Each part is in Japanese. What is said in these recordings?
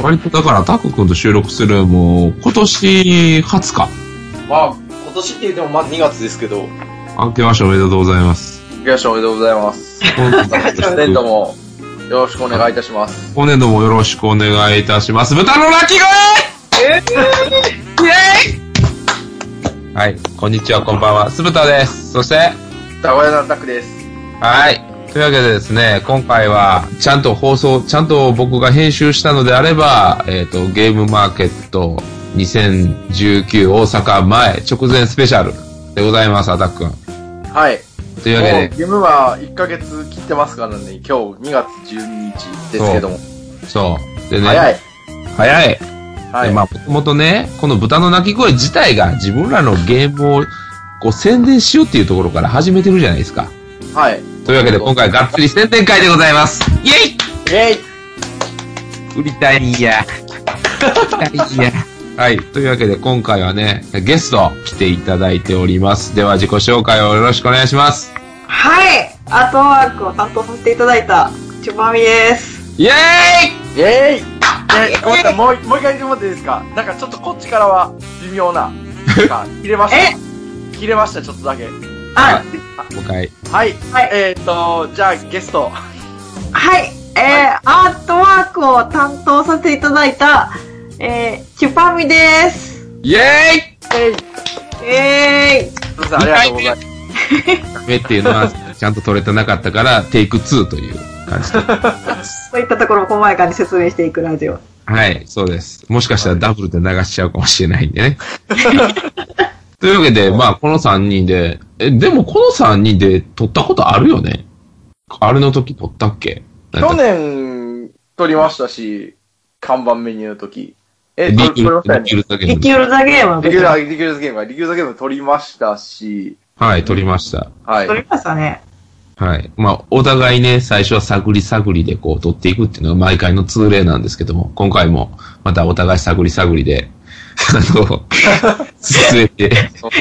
割とだからタク君と収録するもう今年20日。まあ、今年って言ってもまだ2月ですけど、明けましておめでとうございます。明けましておめでとうございます。本年度もよろしくお願いいたします。今年度もよろしくお願いいたします。豚の鳴き声はい、こんにちは、こんばんは。酢豚です。そして、ダワヤナタクです。はい。というわけでですね、今回は、ちゃんと放送、ちゃんと僕が編集したのであれば、えっ、と、ゲームマーケット2019大阪前直前スペシャルでございます、アタック君。はい。というわけで、ゲームは1ヶ月切ってますからね、今日2月12日ですけども。そう。でね、早い。早い。はい。でまあ、もともとね、この豚の鳴き声自体が自分らのゲームをこう宣伝しようっていうところから始めてるじゃないですか。はい。というわけで今回がっつり宣伝会でございます。イェイイェイ売りたいんや。売りたいんや。はい。というわけで今回はね、ゲスト来ていただいております。では自己紹介をよろしくお願いします。はい、アートワークを担当させていただいた、チュバミです。イェーイイェーイえ、ごめんなさい、もう、もう一回言ってもらっていいですか？なんかちょっとこっちからは微妙な。なんか、切れました。え？切れました、ちょっとだけ。あ、もう一回。はい。はいえーっと、じゃあゲスト。はい、えー、アートワークを担当させていただいた、えー、チュパミです。イェーイえいえすいません、ありがとうございます。目っていうのはちゃんと取れてなかったから、テイク2という感じで。ー、そういったところを細やかに説明していくラジオ。はい、そうです。もしかしたらダブルで流しちゃうかもしれないんでね。というわけで、まあ、この3人で、え、でもこの3人で撮ったことあるよね？あれの時撮ったっけ？去年、撮りましたし、看板メニューの時。え、リ撮りましたよねリキュールだけリキュールザゲームリキューラー、リキュールズゲームが、リキュールズゲーム撮りましたし、はい、撮りました。はい撮。りましたね。はい。まあ、お互いね、最初は探り探りでこう撮っていくっていうのが毎回の通例なんですけども、今回もまたお互い探り探りで、あの、進めて、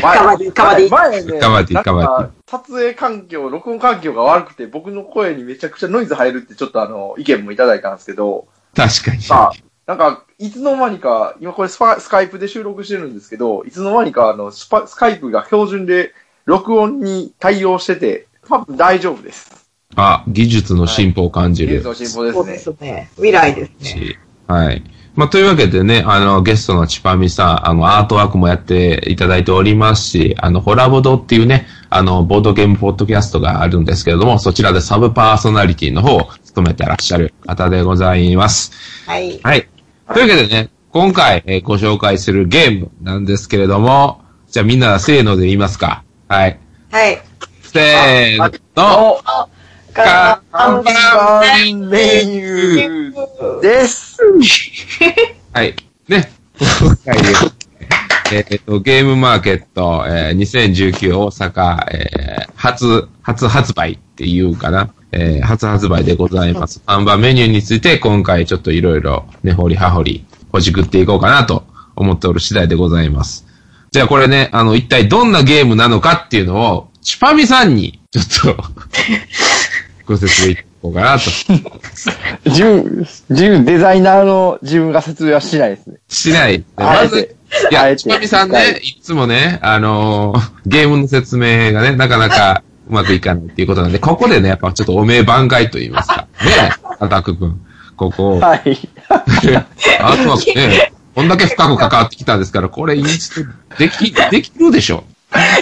カバディカバディ前ね、カバディカバか撮影環境、録音環境が悪くて、僕の声にめちゃくちゃノイズ入るってちょっとあの、意見もいただいたんですけど、確かに。さあ、なんか、いつの間にか、今これスパスカイプで収録してるんですけど、いつの間にかあの、スパスカイプが標準で録音に対応してて、多分大丈夫です。あ、技術の進歩を感じる技術の進歩そうですね。ですね。未来ですね。し、はい。まあ、というわけでね、あの、ゲストのチパミさん、あの、アートワークもやっていただいておりますし、あの、ホラボドっていうね、あの、ボードゲームポッドキャストがあるんですけれども、そちらでサブパーソナリティの方を務めてらっしゃる方でございます。はい。はい。というわけでね、今回、えーご紹介するゲームなんですけれども、じゃあみんなせーので言いますか。はい。はい。せーの。お看板メニューです。はい。ね。今回、えーっと、ゲームマーケット、えー2019大阪、えー初、初発売っていうかな。えー初発売でございます。看板メニューについて今回ちょっといろいろ根掘り葉掘り、ほじくっていこうかなと思っておる次第でございます。じゃあこれね、あの、一体どんなゲームなのかっていうのを、チュパミさんに、ちょっと、ご説明いこうかなと。自分、自分、デザイナーの自分が説明はしないですね。しない。あまずいや、ちなみさんね、いつもね、あのーゲームの説明がね、なかなかうまくいかないっていうことなんで、ここでね、やっぱちょっとお名挽回と言いますか。ね、アタック君。ここを。はい。あとはね、こんだけ深く関わってきたんですから、これインストでき、できるでしょ。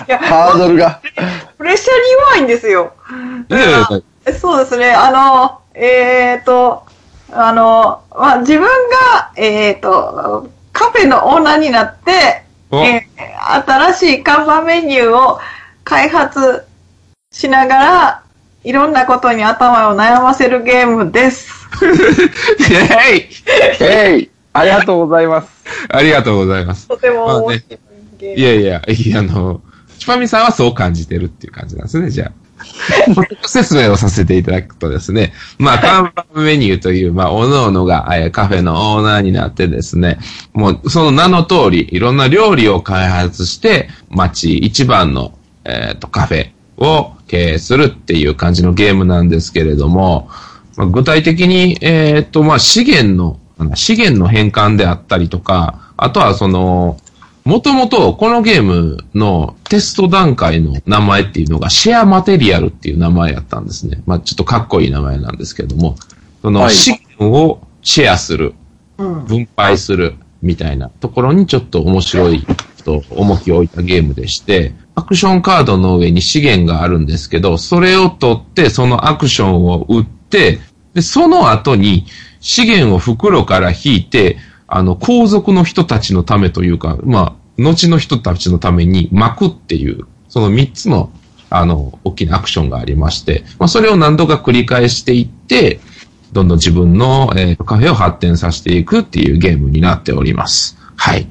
いや、ハードルが。プレッシャーに弱いんですよ。いやいやえそうですね。あの、えっ、と、あの、まあ、自分が、えっ、と、カフェのオーナーになって、おえー新しい看板メニューを開発しながら、いろんなことに頭を悩ませるゲームです。イェイえいありがとうございます。ありがとうございます。とてもまあね面白いゲーム。いやいや、いや、あの、チュパミさんはそう感じてるっていう感じなんですね、じゃあ。説明をさせていただくとですね、まあ、看板メニューという、まあ、おのおのが、えーカフェのオーナーになってですね、もう、その名の通り、いろんな料理を開発して、町一番の、えっ、と、カフェを経営するっていう感じのゲームなんですけれども、まあ、具体的に、えっ、と、まあ、資源の資源の変換であったりとか、あとはその、もともとこのゲームのテスト段階の名前っていうのがシェアマテリアルっていう名前やったんですね。まあちょっとかっこいい名前なんですけども、そのはい資源をシェアする、うん。分配するみたいなところにちょっと面白いと重きを置いたゲームでして、アクションカードの上に資源があるんですけど、それを取ってそのアクションを打って、で、その後に資源を袋から引いて、あの、皇族の人たちのためというか、まあ、後の人たちのために巻くっていう、その三つの、あの、大きなアクションがありまして、まあ、それを何度か繰り返していって、どんどん自分の、えーカフェを発展させていくっていうゲームになっております。はい。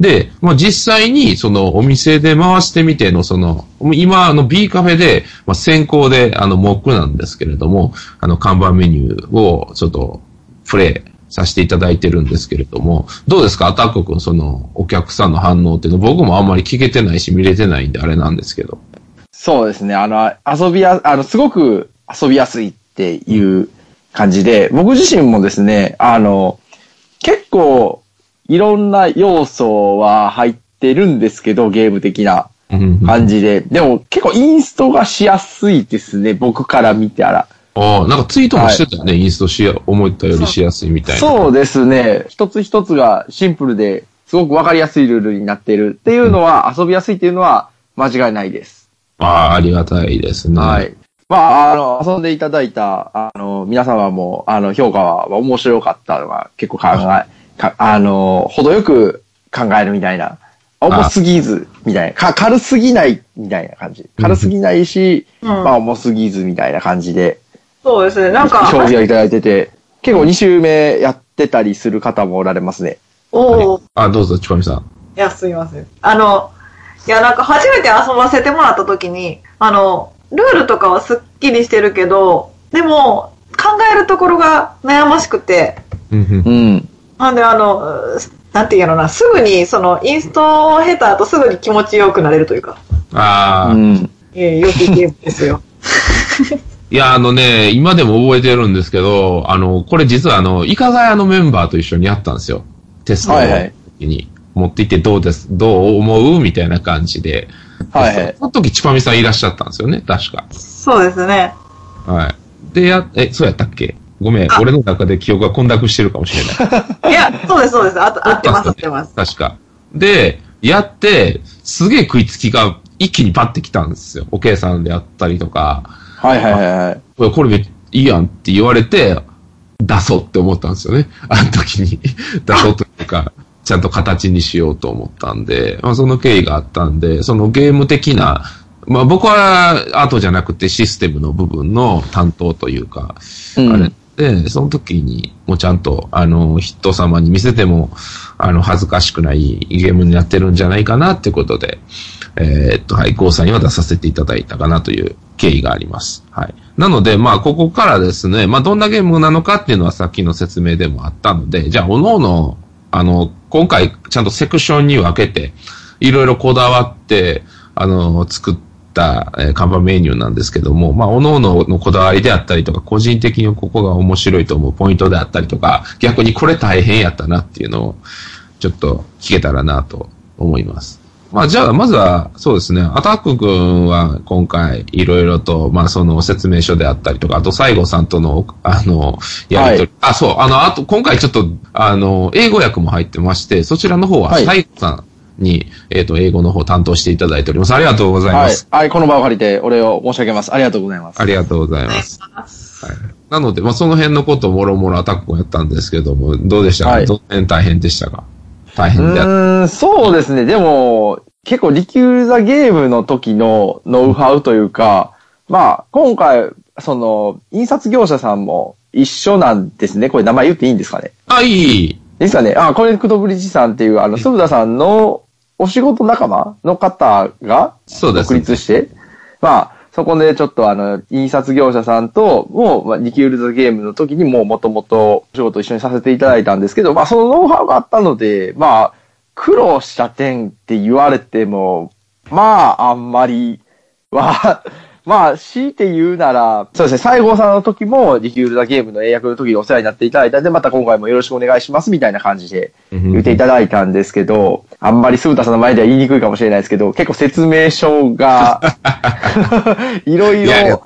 で、まあ、実際にそのお店で回してみてのその、今あの B カフェで、まあ、先行であのモックなんですけれども、あの看板メニューをちょっとプレイさせていただいてるんですけれども、どうですか？アタック君そのお客さんの反応っていうの僕もあんまり聞けてないし見れてないんであれなんですけど。そうですね。あの、遊びや、あの、すごく遊びやすいっていう感じで、僕自身もですね、あの、結構、いろんな要素は入ってるんですけど、ゲーム的な感じで。でも、結構インストがしやすいですね、僕から見たら。ああ、なんかツイートもしてたよね、インストしや、思ったよりしやすいみたいな。そうですね。一つ一つがシンプルで、すごくわかりやすいルールになっているっていうのは、遊びやすいっていうのは間違いないです。ああ、ありがたいですね。はい。まあ、あの、遊んでいただいた、あの、皆様も、あの、評価は面白かったのが結構考え、かあの、程よく考えるみたいな。重すぎず、みたいな。か軽すぎない、みたいな感じ。軽すぎないし、うんまあ重すぎず、みたいな感じで、そうですね。なんか、評価いただいてて、結構2週目やってたりする方もおられますね。おーあ、どうぞ、ちぱみさん。いや、すいません。あの、いや、なんか初めて遊ばせてもらった時に、あの、ルールとかはすっきりしてるけど、でも、考えるところが悩ましくて、うんうんうん。なんであの、なんていうのかな、すぐに、その、インストを経た後すぐに気持ちよくなれるというか、ああ、うん。ええ良きゲームですよ。いや、あのね、今でも覚えてるんですけど、あの、これ実はあの、イカガヤのメンバーと一緒にやったんですよ。テストのはいはい時に。持って行ってどうです、どう思う？みたいな感じで。はいはい。その時、ちぱみさんいらっしゃったんですよね、確か。そうですね。はい。で、や、え、そうやったっけ？ごめん、俺の中で記憶が混濁してるかもしれない。いや、そうです、そうです。あと合ってます、合ってます。確か。で、やって、すげえ食いつきが一気にパッてきたんですよ。おけいさんであったりとか、はいはいはいはい。これめいいやんって言われて、出そうって思ったんですよね。あの時に。出そうというか、ちゃんと形にしようと思ったんで、まあ、その経緯があったんで、そのゲーム的な、まあ僕はアートじゃなくてシステムの部分の担当というか、うんあれで、その時にもうちゃんと、あの、人様に見せても、あの、恥ずかしくないゲームになってるんじゃないかなってことで、えーっと、はい、ゴーさんには出させていただいたかなという経緯があります。はい。なので、まあ、ここからですね、まあ、どんなゲームなのかっていうのはさっきの説明でもあったので、じゃあ、おのおの、あの、今回、ちゃんとセクションに分けて、いろいろこだわって、あの、作った、え看板メニューなんですけども、まあ、おのおののこだわりであったりとか、個人的にここが面白いと思うポイントであったりとか、逆にこれ大変やったなっていうのを、ちょっと聞けたらなと思います。まあ、じゃあ、まずは、そうですね、アタック君は今回、いろいろと、まあ、その説明書であったりとか、あと、西郷さんとの、あの、やりとり、あ、そう、あの、あと、今回ちょっと、あの、英語訳も入ってまして、そちらの方は、はい西郷さんに、えっ、と、英語の方担当していただいております。ありがとうございまはいす。。はい、この場を借りてお礼を申し上げます。ありがとうございます。ありがとうございます。はい、なので、まあ、その辺のことをもろもろアタックをやったんですけども、どうでしたか、はいどの辺大変でしたか？大う変であっーん、そうですね。でも、結構リキュールザゲームの時のノウハウというか、まあ、今回、その、印刷業者さんも一緒なんですね。これ名前言っていいんですかね？あ、いい。いいですかねあ、コネクトブリッジさんっていう、あの、鈴田さんのお仕事仲間の方がそうです独立して、まあ、そこでちょっとあの、印刷業者さんと、もう、まあ、リキュールザゲームの時にもう元々お仕事一緒にさせていただいたんですけど、まあ、そのノウハウがあったので、まあ、苦労した点って言われても、まあ、あんまりは、まあ、強いて言うなら、そうですね、西郷さんの時も、リキュールザゲームの英訳の時にお世話になっていただいたんで、また今回もよろしくお願いしますみたいな感じで言っていただいたんですけど、あんまり鈴田さんの前では言いにくいかもしれないですけど、結構説明書が、いろいろ、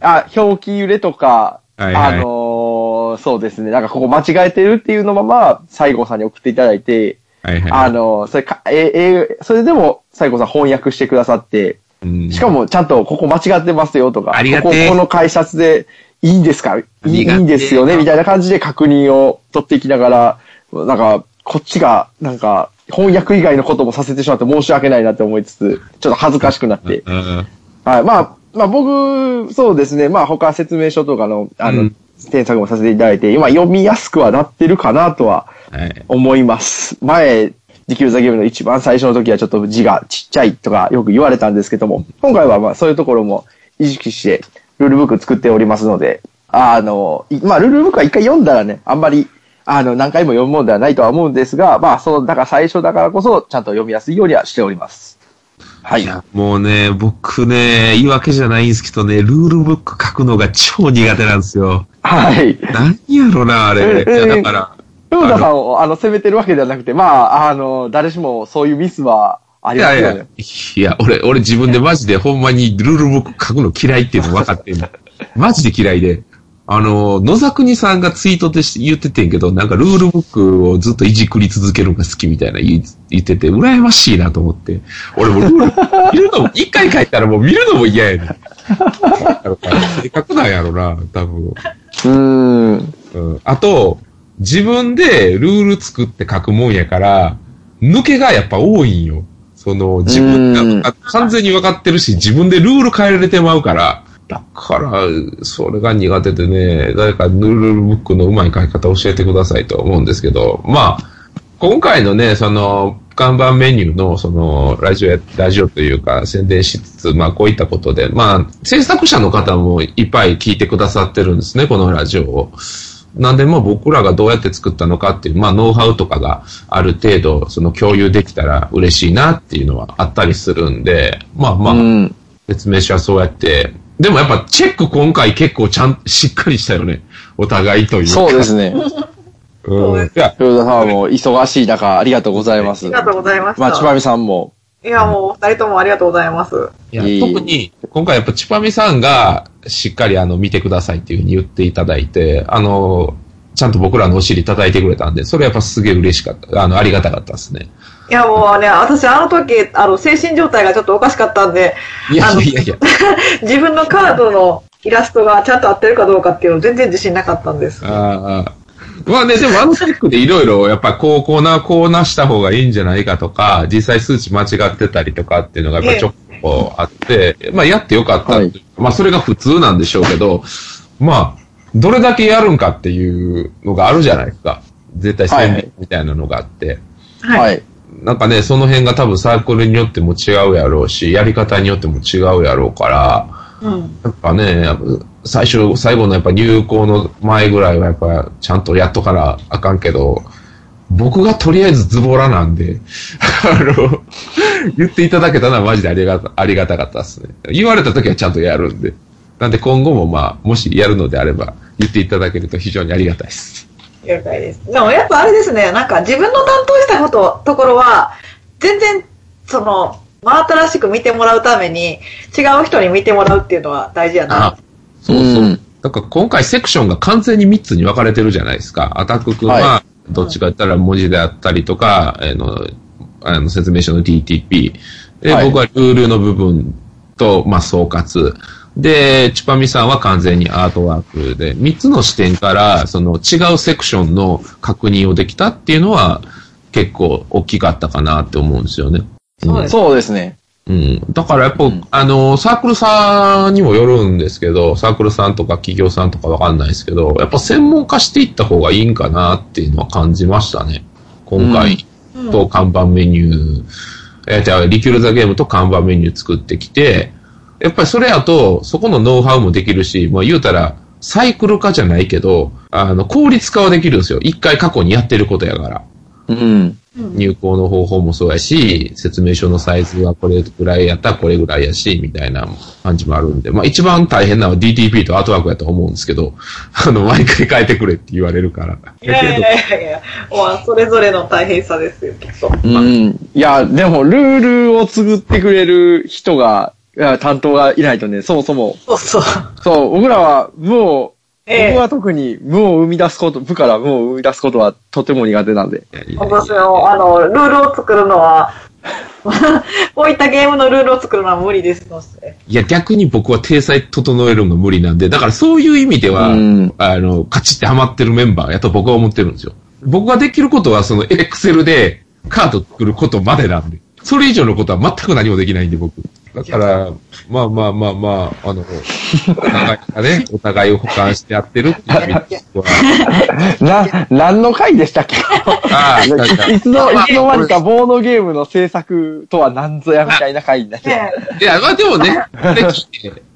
あ、表記揺れとか、はいはい。あのーそうですね、なんかここ間違えてるっていうのまま、西郷さんに送っていただいて、はいはい。あのーそれか、え、え、それでも西郷さん翻訳してくださって、うんしかもちゃんとここ間違ってますよとか、ありがてえこここの改札でいいんですかいいいんですよねみたいな感じで確認を取っていきながら、なんか、こっちが、なんか、翻訳以外のこともさせてしまって申し訳ないなって思いつつ、ちょっと恥ずかしくなって。うんはい。まあ、まあ僕、そうですね。まあ他説明書とかの、あの、うん添削もさせていただいて、今読みやすくはなってるかなとははい。思います。前、できるザゲームの一番最初の時はちょっと字がちっちゃいとかよく言われたんですけども、今回はまあそういうところも意識してルールブック作っておりますので、あの、いまあルールブックは一回読んだらね、あんまり、あの、何回も読むものではないとは思うんですが、まあその、だから最初だからこそちゃんと読みやすいようにはしております。はいい。や、もうね、僕ね、言い訳じゃないんですけどね、ルールブック書くのが超苦手なんですよ。はい。何やろな、あれ。いや、だから、ヨ田さんをあの責めてるわけではなくて、まあ、あの、誰しもそういうミスはあいりますよね。やいや、いや、俺、俺自分でマジでほんまにルールブック書くの嫌いっていうの分かってんの。マジで嫌いで。あの、野沢国さんがツイートでし言っててんけど、なんかルールブックをずっといじくり続けるのが好きみたいな言ってて、羨ましいなと思って。俺もルール、見るのも、一回書いたらもう見るのも嫌やねん。せっかくなんやろな、多分。うーん。うん。あと、自分でルール作って書くもんやから、抜けがやっぱ多いんよ。その、自分が、あ完全に分かってるし、自分でルール変えられてまうから、だから、それが苦手でね、誰かルールブックの上手い書き方教えてくださいとは思うんですけど、まあ、今回のね、その、看板メニューの、その、ラジオや、ラジオというか、宣伝しつつ、まあ、こういったことで、まあ、制作者の方もいっぱい聞いてくださってるんですね、このラジオを。なんで、まあ、僕らがどうやって作ったのかっていう、まあ、ノウハウとかがある程度、その共有できたら嬉しいなっていうのはあったりするんで、まあまあ、うん。説明書はそうやって、でもやっぱチェック今回結構ちゃん、しっかりしたよね。お互いというか。そうですね。うん。いや、黒田さんも忙しい中、ありがとうございます。ありがとうございました。まあ、ちばみさんも。いや、もう、二人ともありがとうございます。いや特に、今回やっぱチパミさんがしっかりあの見てくださいっていうふうに言っていただいて、あの、ちゃんと僕らのお尻叩いてくれたんで、それやっぱすげえ嬉しかった。あの、ありがたかったですね。いや、もうね、私あの時、あの、精神状態がちょっとおかしかったんで、いやいやいや。自分のカードのイラストがちゃんと合ってるかどうかっていうの全然自信なかったんです。ああ。まあね、でもあのチェックでいろいろ、やっぱこう、こうな、こうなした方がいいんじゃないかとか、実際数値間違ってたりとかっていうのがやっぱちょっとあって、まあやってよかった、はいまあそれが普通なんでしょうけど、まあ、どれだけやるんかっていうのがあるじゃないですか。絶対宣伝みたいなのがあって。はい。はい。なんかね、その辺が多分サークルによっても違うやろうし、やり方によっても違うやろうから、うん。やっぱね、やっぱ最初、最後のやっぱ入校の前ぐらいはやっぱちゃんとやっとかなあかんけど、僕がとりあえずズボラなんで、あの、言っていただけたのはマジでありがた、ありがたかったですね。言われた時はちゃんとやるんで。なんで今後もまあ、もしやるのであれば、言っていただけると非常にありがたいです。了解です。でもやっぱあれですね、なんか自分の担当したこと、ところは、全然、その、真新しく見てもらうために、違う人に見てもらうっていうのは大事やな。そうそう。うんだから今回セクションが完全に3つに分かれてるじゃないですか。アタック君はは、どっちか言ったら文字であったりとか、あの、あの説明書の TTP。で、はい僕はルールの部分と、まあ、総括。で、チュパミさんは完全にアートワークで、3つの視点から、その違うセクションの確認をできたっていうのは、結構大きかったかなって思うんですよね。そうですね。うん。だからやっぱ、うんあの、サークルさんにもよるんですけど、サークルさんとか企業さんとかわかんないですけど、やっぱ専門化していった方がいいんかなっていうのは感じましたね。今回うんと看板メニュー、えーじゃあリキュールザゲームと看板メニュー作ってきて、やっぱりそれやと、そこのノウハウもできるし、まあ言うたら、サイクル化じゃないけど、あの、効率化はできるんですよ。一回過去にやってることやから。うん。入稿の方法もそうやし、説明書のサイズはこれぐらいやったらこれぐらいやし、みたいな感じもあるんで、まあ一番大変なのは DTP とアートワークやと思うんですけど、あの、毎回変えてくれって言われるから。いやいやいやいや、まあ、それぞれの大変さですよ、きっと。うん。いや、でも、ルールを作ってくれる人が、担当がいないとね、そもそも、そうそう。そう、僕らは無を、ええ僕は特に無を生み出すこと、部から無を生み出すことはとても苦手なんで。私も、あの、ルールを作るのは、こういったゲームのルールを作るのは無理ですので。いや、逆に僕は体裁整えるのが無理なんで、だからそういう意味では、うんあの、カチってハマってるメンバーやと僕は思ってるんですよ。僕ができることは、その、エクセルでカード作ることまでなんで。それ以上のことは全く何もできないんで、僕。だから、まあまあまあまあ、あの、お互いがね、お互いを補完してやってるっていう意味では。な、何の回でしたっけ？ああ、いつの、いつの間にかボードゲームの制作とは何ぞやみたいな回になって。ねいや、まあでもね、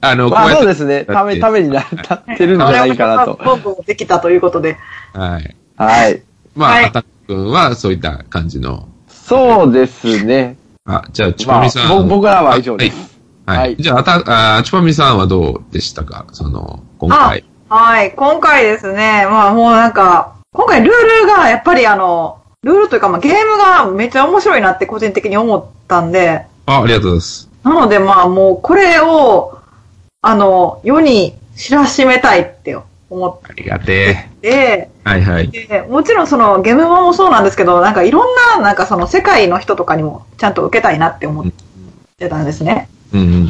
あの、まあこやってそうですね。ため、ためになってるんじゃないかなと。どんどんできたということで。はい。はい。まあ、はいアタック君はそういった感じの。そうですね。あ、じゃあ、チュパミさん。まあぼ僕らは以上ですはい。はい。はいじゃあ、あた、あチュパミさんはどうでしたか？その、今回。はい、今回ですね、まあもうなんか、今回ルールがやっぱりあの、ルールというかまあゲームがめっちゃ面白いなって個人的に思ったんで、あ、ありがとうございます。なのでまあもうこれを、あの、世に知らしめたいって思っありがてて、え。はいはい。でもちろんそのゲームマもそうなんですけど、なんかいろんな、なんかその世界の人とかにもちゃんと受けたいなって思ってたんですね。うんうん。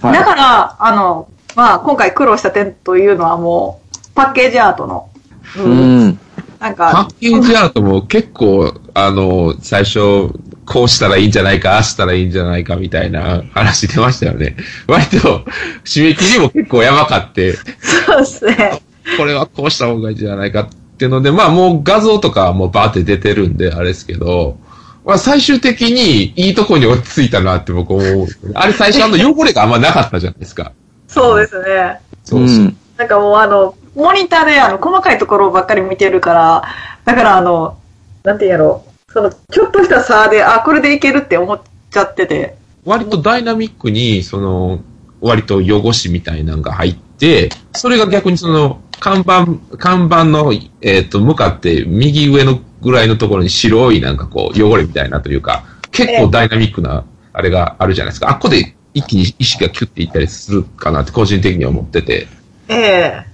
はいだから、あの、まあ今回苦労した点というのはもう、パッケージアートの、ううんん。なんパか、ッケージアートも結構、あの、最初、こうしたらいいんじゃないか、ああしたらいいんじゃないかみたいな話出ましたよね。割と、締め切りも結構やばかって、そうですね。これはこうした方がいいんじゃないかっていうので、まあもう画像とかはもうバーって出てるんで、あれですけど、まあ最終的にいいとこに落ち着いたなって僕思うんですよね。あれ最初あの汚れがあんまなかったじゃないですか。そうですね。そうそう。んなんかもうあの、モニターであの、細かいところばっかり見てるから、だからあの、なんて言うんやろその、ちょっとした差で、あ、これでいけるって思っちゃってて。割とダイナミックに、その、割と汚しみたいなのが入って、それが逆にその、看板、看板の、えっ、と、向かって右上のぐらいのところに白いなんかこう、汚れみたいなというか、結構ダイナミックな、あれがあるじゃないですか。あっこで一気に意識がキュッていったりするかなって個人的には思ってて、ええ。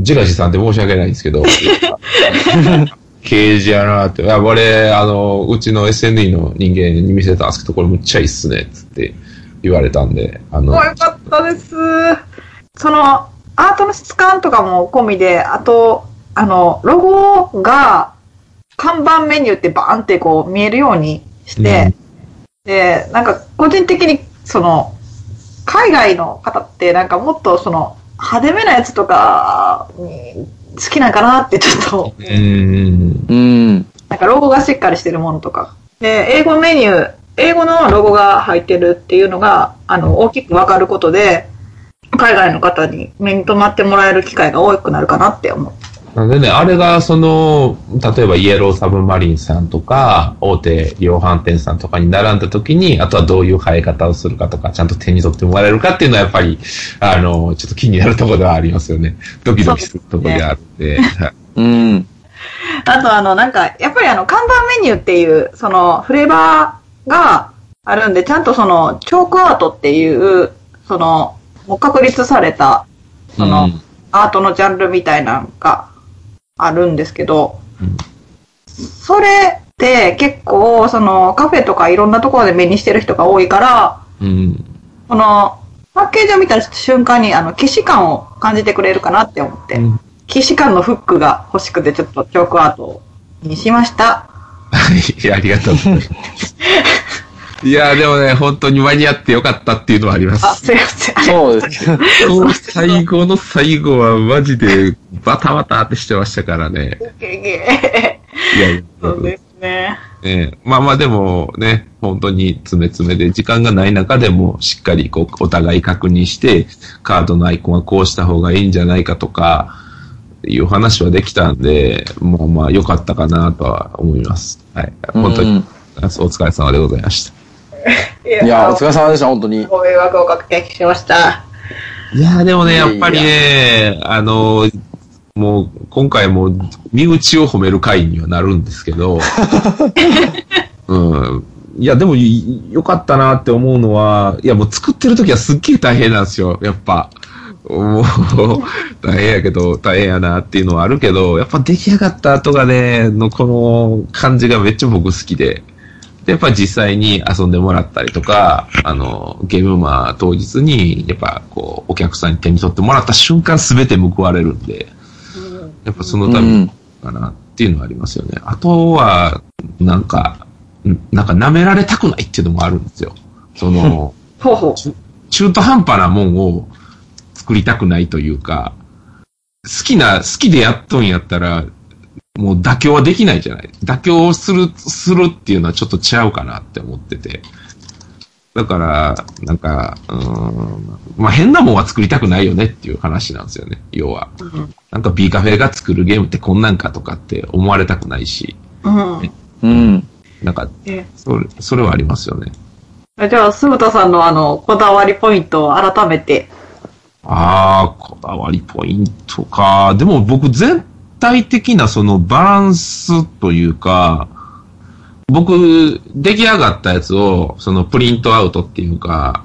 ジラシさんって申し訳ないんですけど、刑事やなって、いや、俺、あの、うちの SNE の人間に見せたんですけど、これむっちゃいいっすね、つって言われたんで、あの、あよかったです。その、アートの質感とかも込みで、あと、あの、ロゴが、看板メニューってバーンってこう見えるようにして、で、なんか個人的に、その、海外の方ってなんかもっとその、派手めなやつとかに好きなんかなってちょっと、うーん。うん。なんかロゴがしっかりしてるものとか。で、英語メニュー、英語のロゴが入ってるっていうのが、あの、大きくわかることで、海外の方に目に留まってもらえる機会が多くなるかなって思う。なんでね、あれが、その、例えばイエローサブマリンさんとか、大手量販店さんとかに並んだ時に、あとはどういう生え方をするかとか、ちゃんと手に取ってもらえるかっていうのはやっぱり、あの、ちょっと気になるところではありますよね。ドキドキするところであるんで。は いうん。あとあの、なんか、やっぱりあの、看板メニューっていう、その、フレーバーがあるんで、ちゃんとその、チョークアートっていう、その、もう確立された、その、うんアートのジャンルみたいなのがあるんですけど、うんそれって結構、その、カフェとかいろんなところで目にしてる人が多いから、うん。この、パッケージを見た瞬間に、あの、既視感を感じてくれるかなって思って、うん既視感のフックが欲しくて、ちょっとチョークアートにしました。は い、ありがとうございます。いや、でもね、本当に間に合ってよかったっていうのはありまあ、す。すいません。そうです。もう最後の最後はマジでバタバタってしてましたからね。ゲゲいやいやそうですね。ねまあまあでもね、本当に詰め詰めで時間がない中でもしっかりこうお互い確認して、カードのアイコンはこうした方がいいんじゃないかとか、いう話はできたんで、まあまあ良かったかなとは思います。はい。本当に、うんお疲れ様でございました。いいや、お疲れ様でした、本当に。ご迷惑をおかけしました。いやーでもね、いやっぱりね、あの、もう、今回も、身内を褒める回にはなるんですけど、うん。いや、でも、い良かったなって思うのは、いや、もう作ってる時はすっげえ大変なんですよ、やっぱ。もう、大変やけど、大変やなっていうのはあるけど、やっぱ出来上がった後がね、のこの感じがめっちゃ僕好きで、で、やっぱ実際に遊んでもらったりとか、あの、ゲームマー当日に、やっぱこう、お客さんに手に取ってもらった瞬間すべて報われるんで、やっぱそのためにかなっていうのはありますよね。あとは、なんか、んなんか舐められたくないっていうのもあるんですよ。その、ほうほ中途半端なもんを作りたくないというか、好きな、好きでやっとんやったら、もう妥協はできないじゃない。妥協する、するっていうのはちょっと違うかなって思ってて。だから、なんか、うーん、まあ変なもんは作りたくないよねっていう話なんですよね、要は。なんか B カフェが作るゲームってこんなんかとかって思われたくないし、う。うん。うん。なんか、えそれ、それはありますよね。じゃあ、すぶたさんのあの、こだわりポイントを改めて。ああ、こだわりポイントか。でも僕全体的なそのバランスというか、僕、出来上がったやつを、そのプリントアウトっていうか、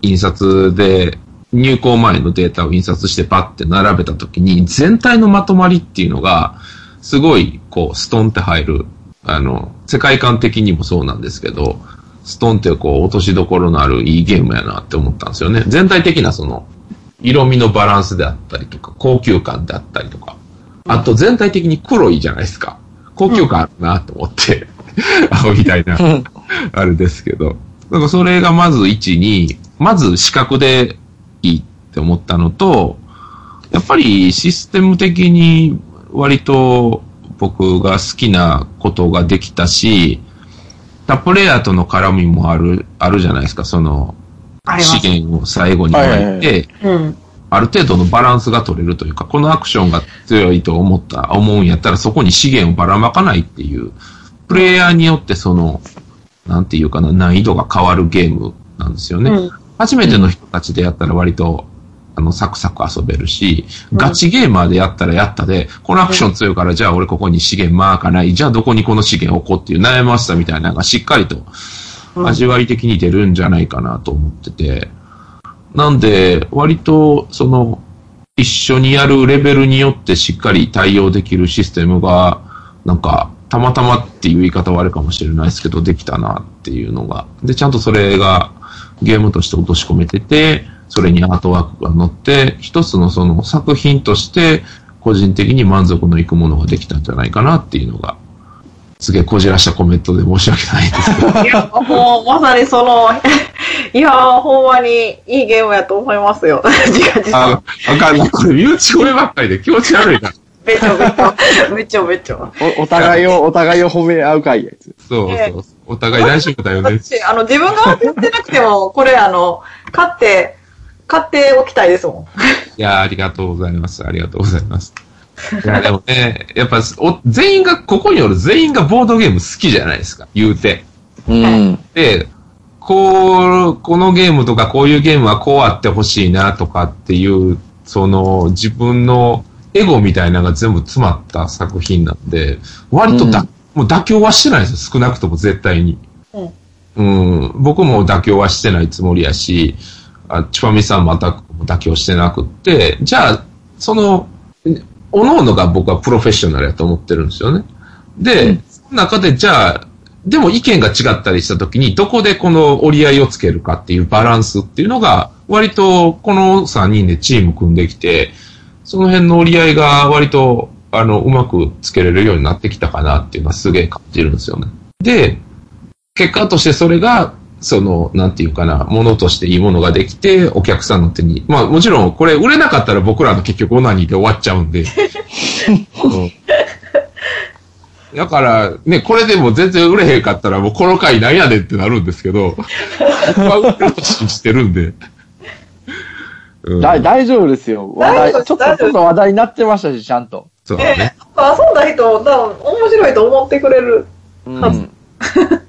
印刷で、入稿前のデータを印刷してパッて並べたときに、全体のまとまりっていうのが、すごい、こう、ストンって入る。あの、世界観的にもそうなんですけど、ストンってこう、落としどころのあるいいゲームやなって思ったんですよね。全体的なその、色味のバランスであったりとか、高級感であったりとか。あと全体的に黒いじゃないですか。高級感あるなと思って、青みたいな、あれですけど。だからそれがまず1に、まず視覚でいいって思ったのと、やっぱりシステム的に割と僕が好きなことができたし、他プレイヤーとの絡みもある、あるじゃないですか、その、資源を最後にはいはいはい巻いて、うん。ある程度のバランスが取れるというか、このアクションが強いと思った、思うんやったらそこに資源をばらまかないっていう、プレイヤーによってその、なんていうかな、難易度が変わるゲームなんですよね。うん。初めての人たちでやったら割と、あの、サクサク遊べるし、ガチゲーマーでやったらやったで、このアクション強いから、じゃあ俺ここに資源マーかない、じゃあどこにこの資源置こうっていう悩ましさみたいなのがしっかりと味わい的に出るんじゃないかなと思ってて、なんで、割と、その、一緒にやるレベルによってしっかり対応できるシステムが、なんか、たまたまっていう言い方はあるかもしれないですけど、できたなっていうのが。で、ちゃんとそれがゲームとして落とし込めてて、それにアートワークが載って、一つのその作品として、個人的に満足のいくものができたんじゃないかなっていうのが、すげえこじらしたコメントで申し訳ないですけど。いや、もう、まさにその、いやー、ほんまにいいゲームやと思いますよ。自画自あ賛。、あかんな。これ身内声ばっかりで気持ち悪いな。めちょめちょ。めちょめちょ。おお互いを、お互いを褒め合う会やつ。そうそう。お互い大丈夫だよね。私、あの、自分がやってなくても、これ、あの、買って、買っておきたいですもいやーありがとうございます。ありがとうございます。いや、でもね、やっぱ、お全員が、ここによる全員がボードゲーム好きじゃないですか。言うて。うん。で、こう、このゲームとかこういうゲームはこうあってほしいなとかっていう、その自分のエゴみたいなのが全部詰まった作品なんで、割とだ、もう妥協はしてないですよ。少なくとも絶対に。うんうん。僕も妥協はしてないつもりやし、あチュパミさんもアタックも妥協してなくって、じゃあ、その、おののが僕はプロフェッショナルやと思ってるんですよね。で、その中でじゃあ、でも意見が違ったりしたときに、どこでこの折り合いをつけるかっていうバランスっていうのが、割とこの3人でチーム組んできて、その辺の折り合いが割と、あの、うまくつけれるようになってきたかなっていうのはすげえ感じるんですよね。で、結果としてそれが、その、なんていうかな、ものとしていいものができて、お客さんの手に。まあもちろん、これ売れなかったら僕らの結局オナニーで終わっちゃうんで。うんだから、ね、これでも全然売れへんかったら、もうこの回なんやねんってなるんですけど、僕は売れると信じてるんで。うんだ大丈夫ですよ。話題、ちょっと、大丈夫ちょっと話題になってましたし、ちゃんと。そうだね。遊んだ人、多分面白いと思ってくれる。うん。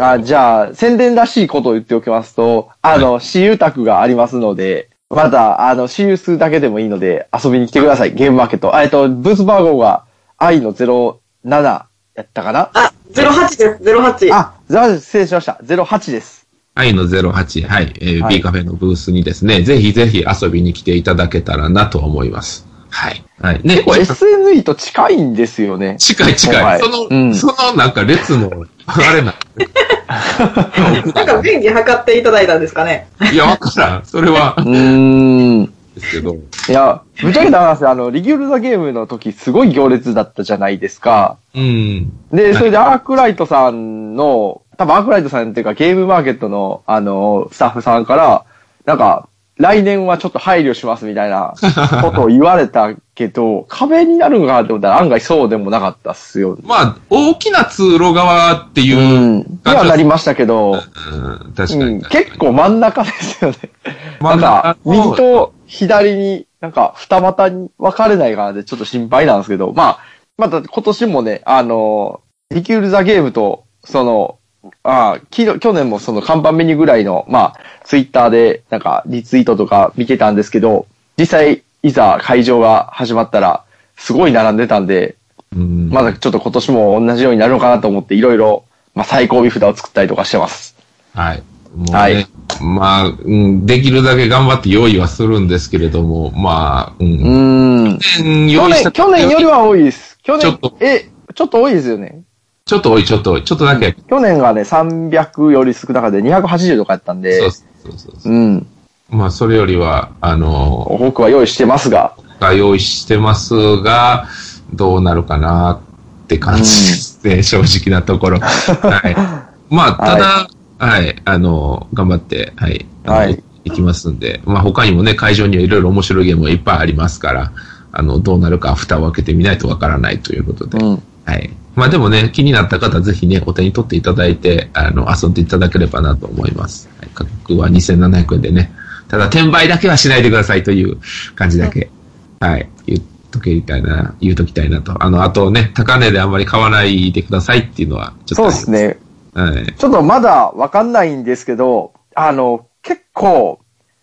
あじゃあ、宣伝らしいことを言っておきますと、あの、私有宅がありますので、また、あの、私有数だけでもいいので、遊びに来てください。ゲームマーケット。あえっと、ブース番号が、愛の07やったかな？あ、08です、08。あ、08失礼しました。08です。愛の08、はい、えーはい B カフェのブースにですね、ぜひぜひ遊びに来ていただけたらなと思います。はい。はい。ね、結構 SNE と近いんですよね。近い近い。はいその、うんそのなんか列の、あれな。なんか便宜測っていただいたんですかね。いや、わからん。それは う、ーん。ですけど。いや、ぶっちゃけた話、あの、リギュールザゲームの時、すごい行列だったじゃないですか。うん。で、それでアークライトさんの、多分アークライトさんっていうかゲームマーケットの、あの、スタッフさんから、なんか、来年はちょっと配慮しますみたいなことを言われたけど、壁になるのかなって思ったら案外そうでもなかったっすよ。まあ、大きな通路側っていうう、ん。にはなりましたけど、うん、確かうん、に。結構真ん中ですよね。真なん中、右と左に、なんか二股に分かれないかなってちょっと心配なんですけど、まあ、また今年もね、あの、リキュールザゲームと、その、あき去年もその看板メニューぐらいの、まあ、ツイッターでなんかリツイートとか見てたんですけど、実際、いざ会場が始まったら、すごい並んでたんで、うん、まだちょっと今年も同じようになるのかなと思って、いろいろ、まあ、最高尾札を作ったりとかしてます。はい。もうね、はいまあ、うん、できるだけ頑張って用意はするんですけれども、まあ、う。うんん。去年用去年、去年よりは多いです。去年え、ちょっと多いですよね。ちょっと多い、ちょっと多い、ちょっとだけ。去年がね、300より少なかった280とかやったんで、そうそうそうそう。うん。まあ、それよりは、あの、僕は用意してますが、が用意してますが、どうなるかなって感じですね、正直なところ。はい。まあ、ただ、はい、あの、頑張って、はい、はい行きますんで、まあ他にもね、会場にはいろいろ面白いゲームがいっぱいありますから、あの、どうなるか蓋を開けてみないとわからないということで、うん。はい。まあでもね、気になった方はぜひね、お手に取っていただいて、あの、遊んでいただければなと思います。はい、価格は2700円でね。ただ、転売だけはしないでくださいという感じだけ、はい、言っときたいな、言うときたいなと。あの、あとね、高値であんまり買わないでくださいっていうのは、ちょっとそう。ですね。はい。ちょっとまだわかんないんですけど、あの、結構、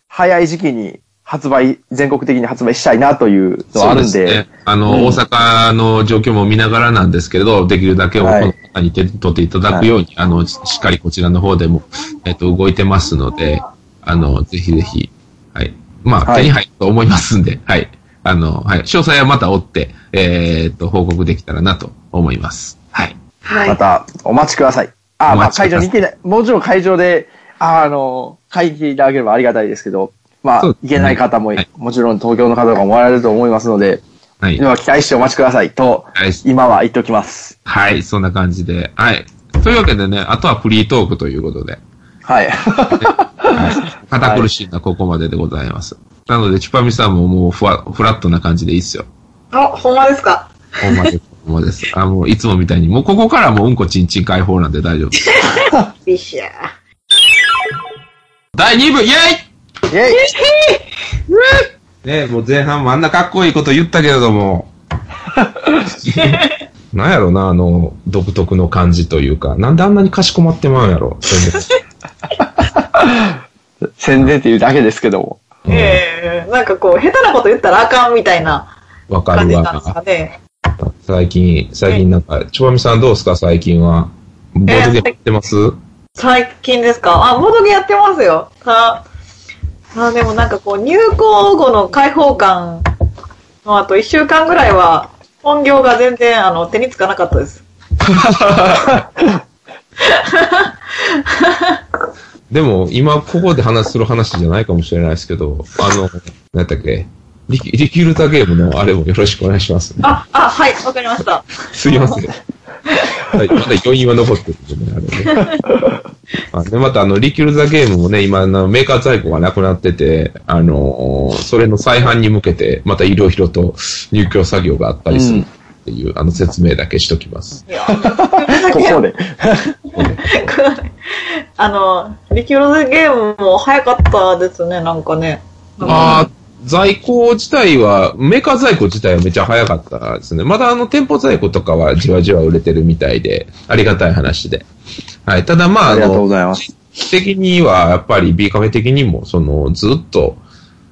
早い時期に発売、全国的に発売したいなというのはあるんで、そうですね。あの、うん大阪の状況も見ながらなんですけれど、できるだけ多くの方に手に取っていただくように、あの、しっかりこちらの方でも、えっと、動いてますので、あの、ぜひぜひ、はい。まあ、はい手に入ると思いますんで、はい。あの、はい。詳細はまた追って、えーっと、報告できたらなと思います。はい。はい。またお待ちください。あ、まあ会場に行けない、もちろん会場で、ああの、会議いただければありがたいですけど、まあ、そうですね行けない方も、はいもちろん東京の方とかもおられると思いますので、はい。では期待してお待ちくださいと、はい今は言っておきます。はい。そんな感じで、はい。というわけでね、あとはフリートークということで、はい。はい。堅苦しいのはここまででございます。なので、チュパミさんももうフワフラットな感じでいいっすよ。あ、ほんまですか？ほんまです。ほんまです。あ、もういつもみたいに、もうここからもううんこちんちん解放なんで大丈夫です。ビシャー。第2部、イェイイェイねもう前半もあんなかっこいいこと言ったけれども。なんやろな、あの、独特の感じというか、なんであんなにかしこまってまうんやろ。宣伝っていうだけですけども。うんええなんかこう、下手なこと言ったらあかんみたいなわかる感じなんですかわ。ね。最近、最近なんか、ちょばみさんどうですか？最近は。ボードゲームやってます？最近ですか？あ、ボードゲーやってますよ。あ、あでもなんかこう、入校後の開放感の後、一週間ぐらいは、本業が全然あの手につかなかったです。でも、今ここで話する話じゃないかもしれないですけど、あの、何やったっけリキリキュルタゲームのあれもよろしくお願いします、ね。あ、あ、はい、わかりました。すいません。はい、まだ余韻は残ってるんでね、あれね。あ で、またあの、リキュルザゲームもね、今あの、メーカー在庫がなくなってて、あのーそれの再販に向けて、またいろいろと入居作業があったりするっていう、あの、説明だけしときます。いや、ここで。あの、リキュールゲームも早かったですね、なんかね。ああ、在庫自体は、メーカー在庫自体はめっちゃ早かったですね。まだあの店舗在庫とかはじわじわ売れてるみたいで、ありがたい話で。はい。ただまあ、ありがとうごの、ざいます。的には、やっぱり B カフェ的にも、その、ずっと、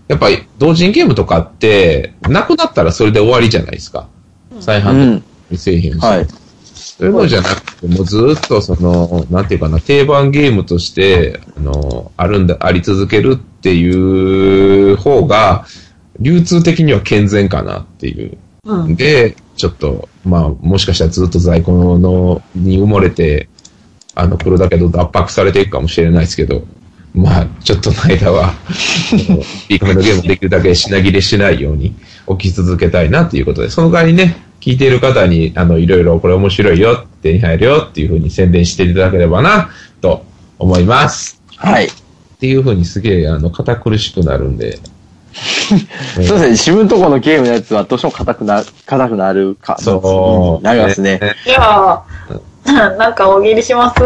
やっぱり同人ゲームとかって、なくなったらそれで終わりじゃないですか。再う販ん。と製品はい。そういうのじゃなくて、もうずっとその、なんていうかな、定番ゲームとして、あの、あるんだ、あり続けるっていう方が、流通的には健全かなっていう。うん。で、ちょっと、まあ、もしかしたらずっと在庫の、に埋もれて、あの、来るだけど圧迫されていくかもしれないですけど、まあ、ちょっとの間は、ビーカメのゲームできるだけ品切れしないように置き続けたいなっていうことで、その代わりね、聞いている方に、あの、いろいろこれ面白いよ、手に入るよっていうふうに宣伝していただければな、と思います。はい。っていうふうにすげえ、あの、堅苦しくなるんで、そうですね。自分とこのゲームのやつはどうしても硬くな、硬くなるか。そう。んなりますね。じゃあ、なんか大喜利します？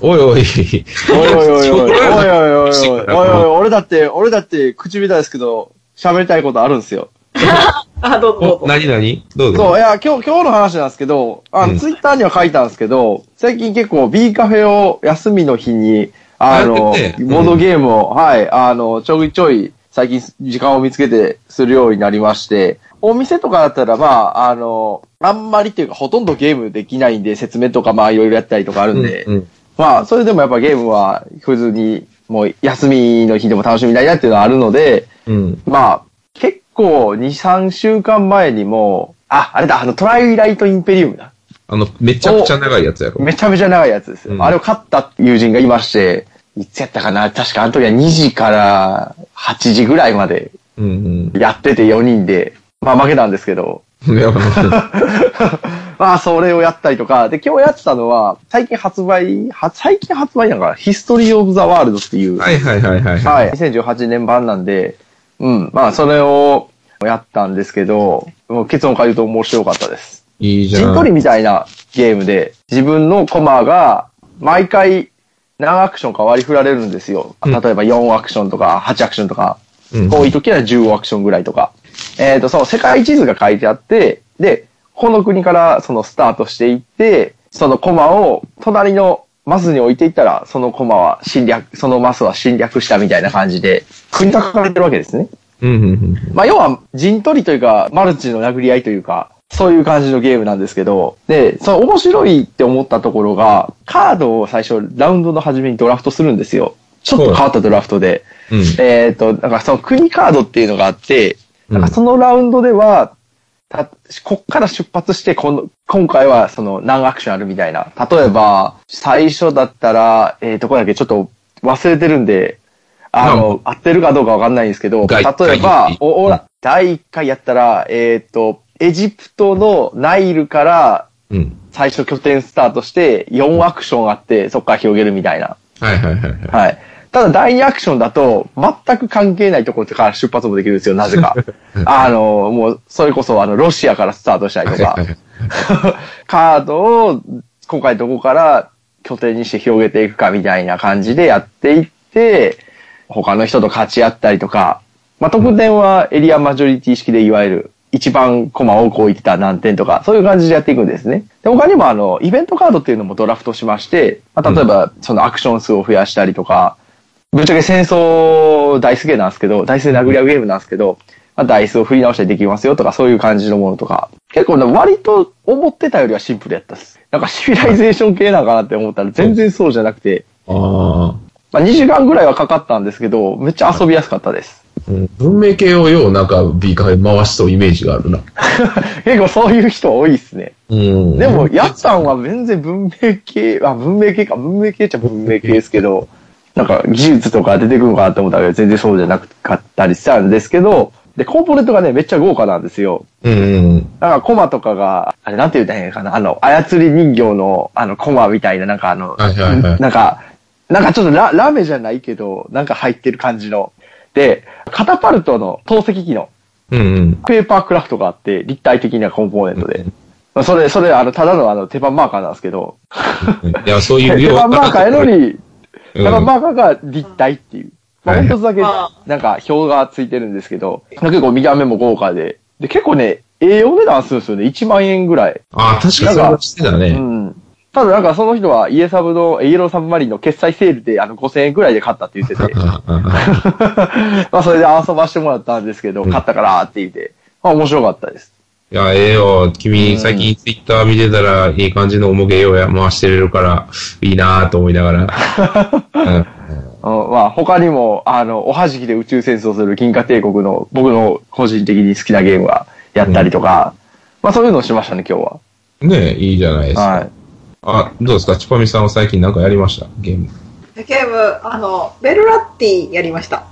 おいおい、おいおいおいおい、おいおいおいおい、おいおいおい、俺だって、俺だって口下手ですけど、喋りたいことあるんですよ。あ、どうぞどうお、ぞ。なになにどうぞ。そう、いや、今日、今日の話なんですけど、あの、うんツイッターには書いたんですけど、最近結構 B カフェを休みの日に、あのやって、てボードゲームを、はい、あの、ちょいちょい、最近時間を見つけてするようになりまして、お店とかだったら、まあ、あの、あんまりっていうか、ほとんどゲームできないんで、説明とか、まあ、いろいろやったりとかあるんで、うんうんまあ、それでもやっぱゲームは、普通に、もう、休みの日でも楽しみたいなっていうのはあるので、うん。まあ、結構、2、3週間前にも、あ、あれだ、あの、トライライトインペリウムだ。あの、めちゃくちゃ長いやつやろ。めちゃめちゃ長いやつですよ。うんあれを買った友人がいまして、いつやったかな？確かあの時は2時から8時ぐらいまでうんやってて4人で、まあ負けたんですけど、まあまあそれをやったりとか、で、今日やってたのは、最近発売、は最近発売なんか、ヒストリー・オブ・ザ・ワールドっていう、はいはいはいはい。はい。2018年版なんで、うん。まあ、それをやったんですけど、もう結論から言うと面白かったです。いいじゃん。陣取りみたいなゲームで、自分のコマが、毎回、何アクションか割り振られるんですよ。うん例えば4アクションとか8アクションとか、うん多い時は15アクションぐらいとか。えっ、と、その世界地図が書いてあって、で、この国からそのスタートしていって、そのコマを隣のマスに置いていったら、そのコマは侵略、そのマスは侵略したみたいな感じで、国が書かれてるわけですね。うんうんうん。まあ、要は、陣取りというか、マルチの殴り合いというか、そういう感じのゲームなんですけど、で、その面白いって思ったところが、カードを最初、ラウンドの初めにドラフトするんですよ。ちょっと変わったドラフトで。うん。えっ、と、なんかその国カードっていうのがあって、うんなんかそのラウンドでは、たこっから出発してこの、今回はその何アクションあるみたいな。例えば、最初だったら、えー、どこだっけちょっと忘れてるんで、あの、合ってるかどうかわかんないんですけど、例えばお、お第1回やったら、えっ、と、エジプトのナイルからうん。最初拠点スタートして、4アクションあって、そこから広げるみたいな。はいはいはいはい。はい。ただ第2アクションだと、全く関係ないところから出発もできるんですよ、なぜか。あの、もう、それこそ、あの、ロシアからスタートしたりとか カードを、今回どこから拠点にして広げていくかみたいな感じでやっていって、他の人とかち合ったりとか、まあ、得点はエリアマジョリティ式でいわゆる、一番コマ多く置いてた何点とか、そういう感じでやっていくんですね。で、他にもあの、イベントカードっていうのもドラフトしまして、まあ、例えば、そのアクション数を増やしたりとか、ぶっちゃけ戦争ダイスゲーなんですけど、ダイスで殴り合うゲームなんですけど、まあ、ダイスを振り直したりできますよとか、そういう感じのものとか。結構ね、割と思ってたよりはシンプルやったっす。なんかシビライゼーション系なんかなって思ったら全然そうじゃなくて、ああ。まあ、2時間ぐらいはかかったんですけど、めっちゃ遊びやすかったです。うん文明系をようなんか B カフェ回しそうイメージがあるな。結構そういう人多いっすね。うん。でも、やったんは全然文明系、あ、文明系か、文明系っちゃ文明系ですけど、なんか技術とか出てくるのかなって思ったけど、全然そうじゃなかったりしたんですけど、で、コンポーネントがね、めっちゃ豪華なんですよ。うんうん。なんかコマとかが、あれなんて言ったらいいのかな、あの、操り人形の、あの、コマみたいな、なんかあの、はいはいはいなんか、なんかちょっとララメじゃないけど、なんか入ってる感じの。で、カタパルトの透析機能、うんうん。ペーパークラフトがあって、立体的なコンポーネントで。まあそれ、それ、あの、ただのあの、手番マーカーなんですけど、いや、そういう手番マーカーやのに、うん手番マーカーが立体っていう。まあ、はいもう一つだけあ、なんか表がついてるんですけど、結構見た目も豪華で、で、結構ね、ええお値段するんですよね。1万円ぐらい。ああ、確かにそうしてたうね。ん。ただなんかその人はイエサブの、イエローサブマリンの決済セールであの5000円ぐらいで買ったって言ってて、まあそれで遊ばしてもらったんですけど、うん買ったからって言って、まあ面白かったです。いや、ええよ。君、うん最近ツイッター見てたら、いい感じの重げようや回してれるから、いいなぁと思いながら。うんうんまあ他にも、あの、おはじきで宇宙戦争する銀河帝国の僕の個人的に好きなゲームはやったりとか、まあそういうのをしましたね、今日は。ねえ、いいじゃないですか。はい。あ、どうですか？チパミさんは最近なんかやりました？ゲーム。ゲーム、あの、ベルラッティやりました。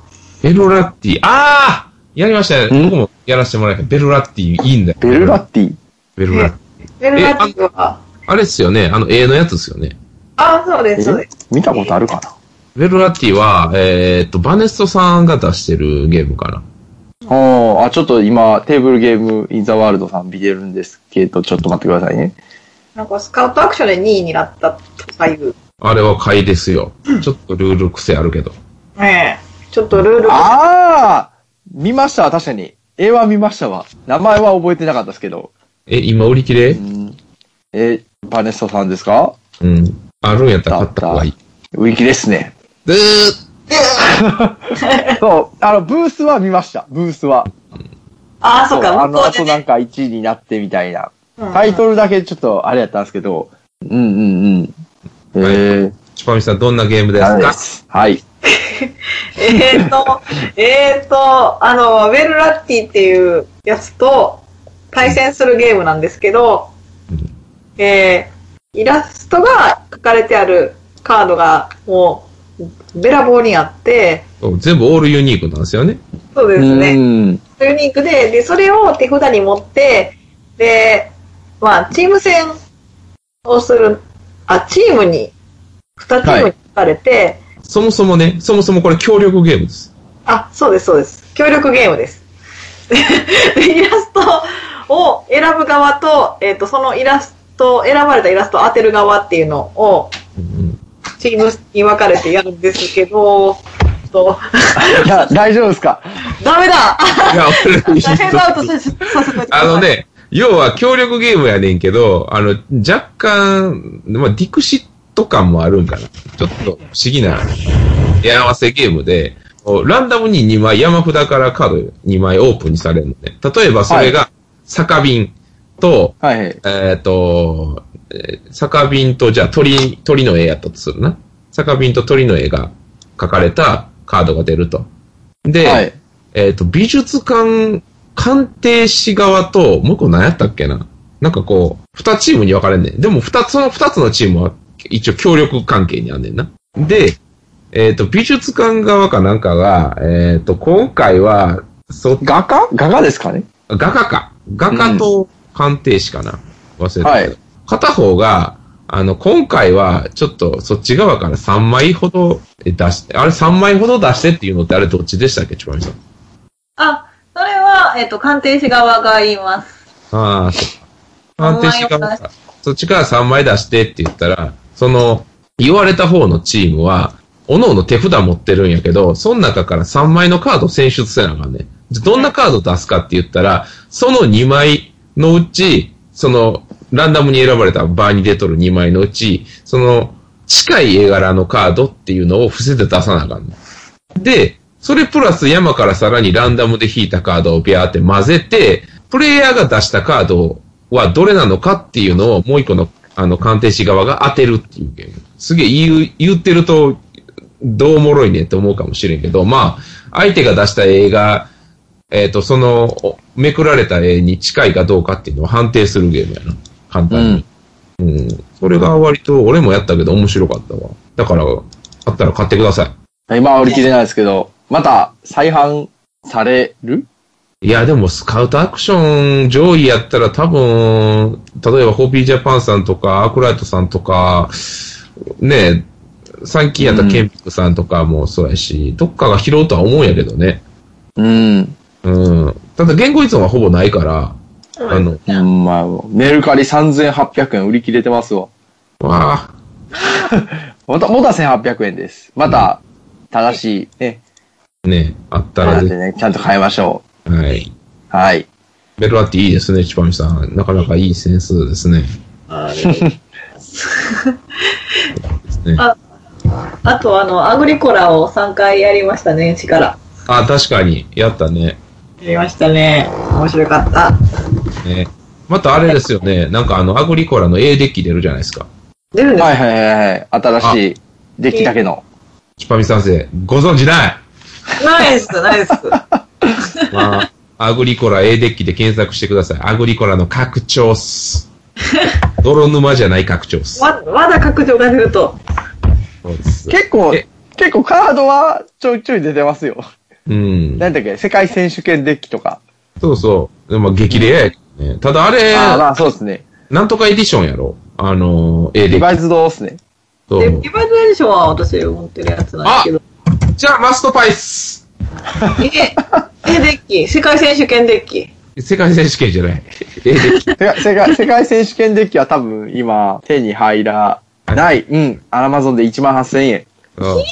ベルラッティ。ああやりましたね。ん？僕もやらせてもらいました。ベルラッティいいんだよ。ベルラッティ？ベルラッティ。ベルラッティは、あれっすよね。あの、絵のやつですよね。あ、そうです、そうです。見たことあるかな？ベルラッティは、えーっと、バネストさんが出してるゲームかな。おーあ、ちょっと今、テーブルゲームインザワールドさん見てるんですけど、ちょっと待ってくださいね。なんかスカウトアクションで2位になったとかいう。あれは買いですよ。ちょっとルール癖あるけど。ねえ。ちょっとルール。ああ見ましたわ、確かに。絵は見ましたわ。名前は覚えてなかったですけど。え、今売り切れ？うんえ、バネストさんですか？うん。あるんやったら買った方がいい。ウィキですね。でー そう、あの、ブースは見ました。ブースは。あ、そうか、あの、向こうでね。あとなんか1位になってみたいな。うんタイトルだけちょっとあれやったんですけど。うんうんうん。ええチュパミさんどんなゲームでー、すか？です。はい。えーと、えーと、あの、ベルラッティっていうやつと対戦するゲームなんですけど、えー、イラストが書かれてあるカードがもう、べらぼうにあって、全部オールユニークなんですよね。そうですね。うん。ユニークで、で、それを手札に持って、で、まあ、チーム戦をする、あ、チームに、二チームに分かれて、そもそもね、そもそもこれ協力ゲームです。あ、そうです、そうです。協力ゲームです。でイラストを選ぶ側と、えっ、と、そのイラスト、選ばれたイラストを当てる側っていうのを、うんチームに分かれてやるんですけど、といや、大丈夫ですか？ダメだいや、俺ヘッドアウトさせてあの。ね、要は協力ゲームやねんけど、あの、若干、まあ、ディクシット感もあるんかな。ちょっと不思議な絵合わせゲームで、ランダムに2枚、山札からカード2枚オープンにされるのね。例えばそれが、酒瓶と、はいはい。えっ、ー酒瓶と、じゃあ鳥、鳥の絵やったとするな。酒瓶と鳥の絵が描かれたカードが出ると。で、はい。えっ、と、美術館、鑑定士側と、もう一個何やったっけななんかこう、二チームに分かれんねん。でも二つ、その二つのチームは一応協力関係にあんねんな。で、えっ、と、美術館側かなんかが、えっ、と、今回は、そ、画家？画家ですかね？画家か。画家と鑑定士かな。忘れたけど。はい片方が、あの、今回は、ちょっと、そっち側から3枚ほど出して、あれ3枚ほど出してっていうのってあれどっちでしたっけ、ちばみさん。あ、それは、えっ、と、鑑定士側が言います。ああ、そっか。鑑定士側か。そっちから3枚出してって言ったら、その、言われた方のチームは、各々手札持ってるんやけど、その中から3枚のカード選出せなあかんね。じゃどんなカード出すかって言ったら、その2枚のうち、その、ランダムに選ばれた場に出とる2枚のうち、その、近い絵柄のカードっていうのを伏せて出さなあかんの。で、それプラス山からさらにランダムで引いたカードをビャーって混ぜて、プレイヤーが出したカードはどれなのかっていうのをもう一個のあの鑑定士側が当てるっていうゲーム。すげえ言う、言ってるとどうおもろいねって思うかもしれんけど、まあ、相手が出した絵が、えっ、と、その、おめくられた絵に近いかどうかっていうのを判定するゲームやな。簡単に。うん。それが割と、俺もやったけど面白かったわ。だから、あったら買ってください。今は売り切れないですけど、また再販される？いや、でもスカウトアクション上位やったら多分、例えばホビージャパンさんとか、アークライトさんとか、ね最近やったらケンピックさんとかもそうやし、どっかが拾うとは思うんやけどね。うん。うん。ただ言語依存はほぼないから、あの、うん、まあ、メルカリ3800円売り切れてますわ。わあ、また、また1800円です。また、正しい、ね、ね、あったらね、ちゃんと変えましょひ、はい。う。はい。ベルアッティいいですね、チパミさん。なかなかいいセンスですね。あですねああと、あの、アグリコラを3回やりましたね、1から。あ、確かに、やったね。やりましたね。面白かった。ね。またあれですよね、なんかあの、アグリコラの A デッキ出るじゃないですか。出るんですはいはいはいはい。新しいデッキだけの。チパミ先生、ご存知ないナイス、ナイス。まあ、アグリコラ A デッキで検索してください。アグリコラの拡張っす。泥沼じゃない拡張っす。ま、まだ拡張が出ると。そうです。結構え、結構カードはちょいちょい出てますよ。うん。なんだっけ？世界選手権デッキとか。そうそう。でも激レアやけどね。ただあれ、ああ、まあそうですね。なんとかエディションやろあの、A デッキ。リバイズドっすね。で、リバイズエディションは私持ってるやつなんですけど。じゃあ、マストパイスえ、え、デッキ、世界選手権デッキ。世界選手権じゃない。A デッキ。世界世界選手権デッキは多分今手に入らない。うん。アラマゾンで1万8000円。いうん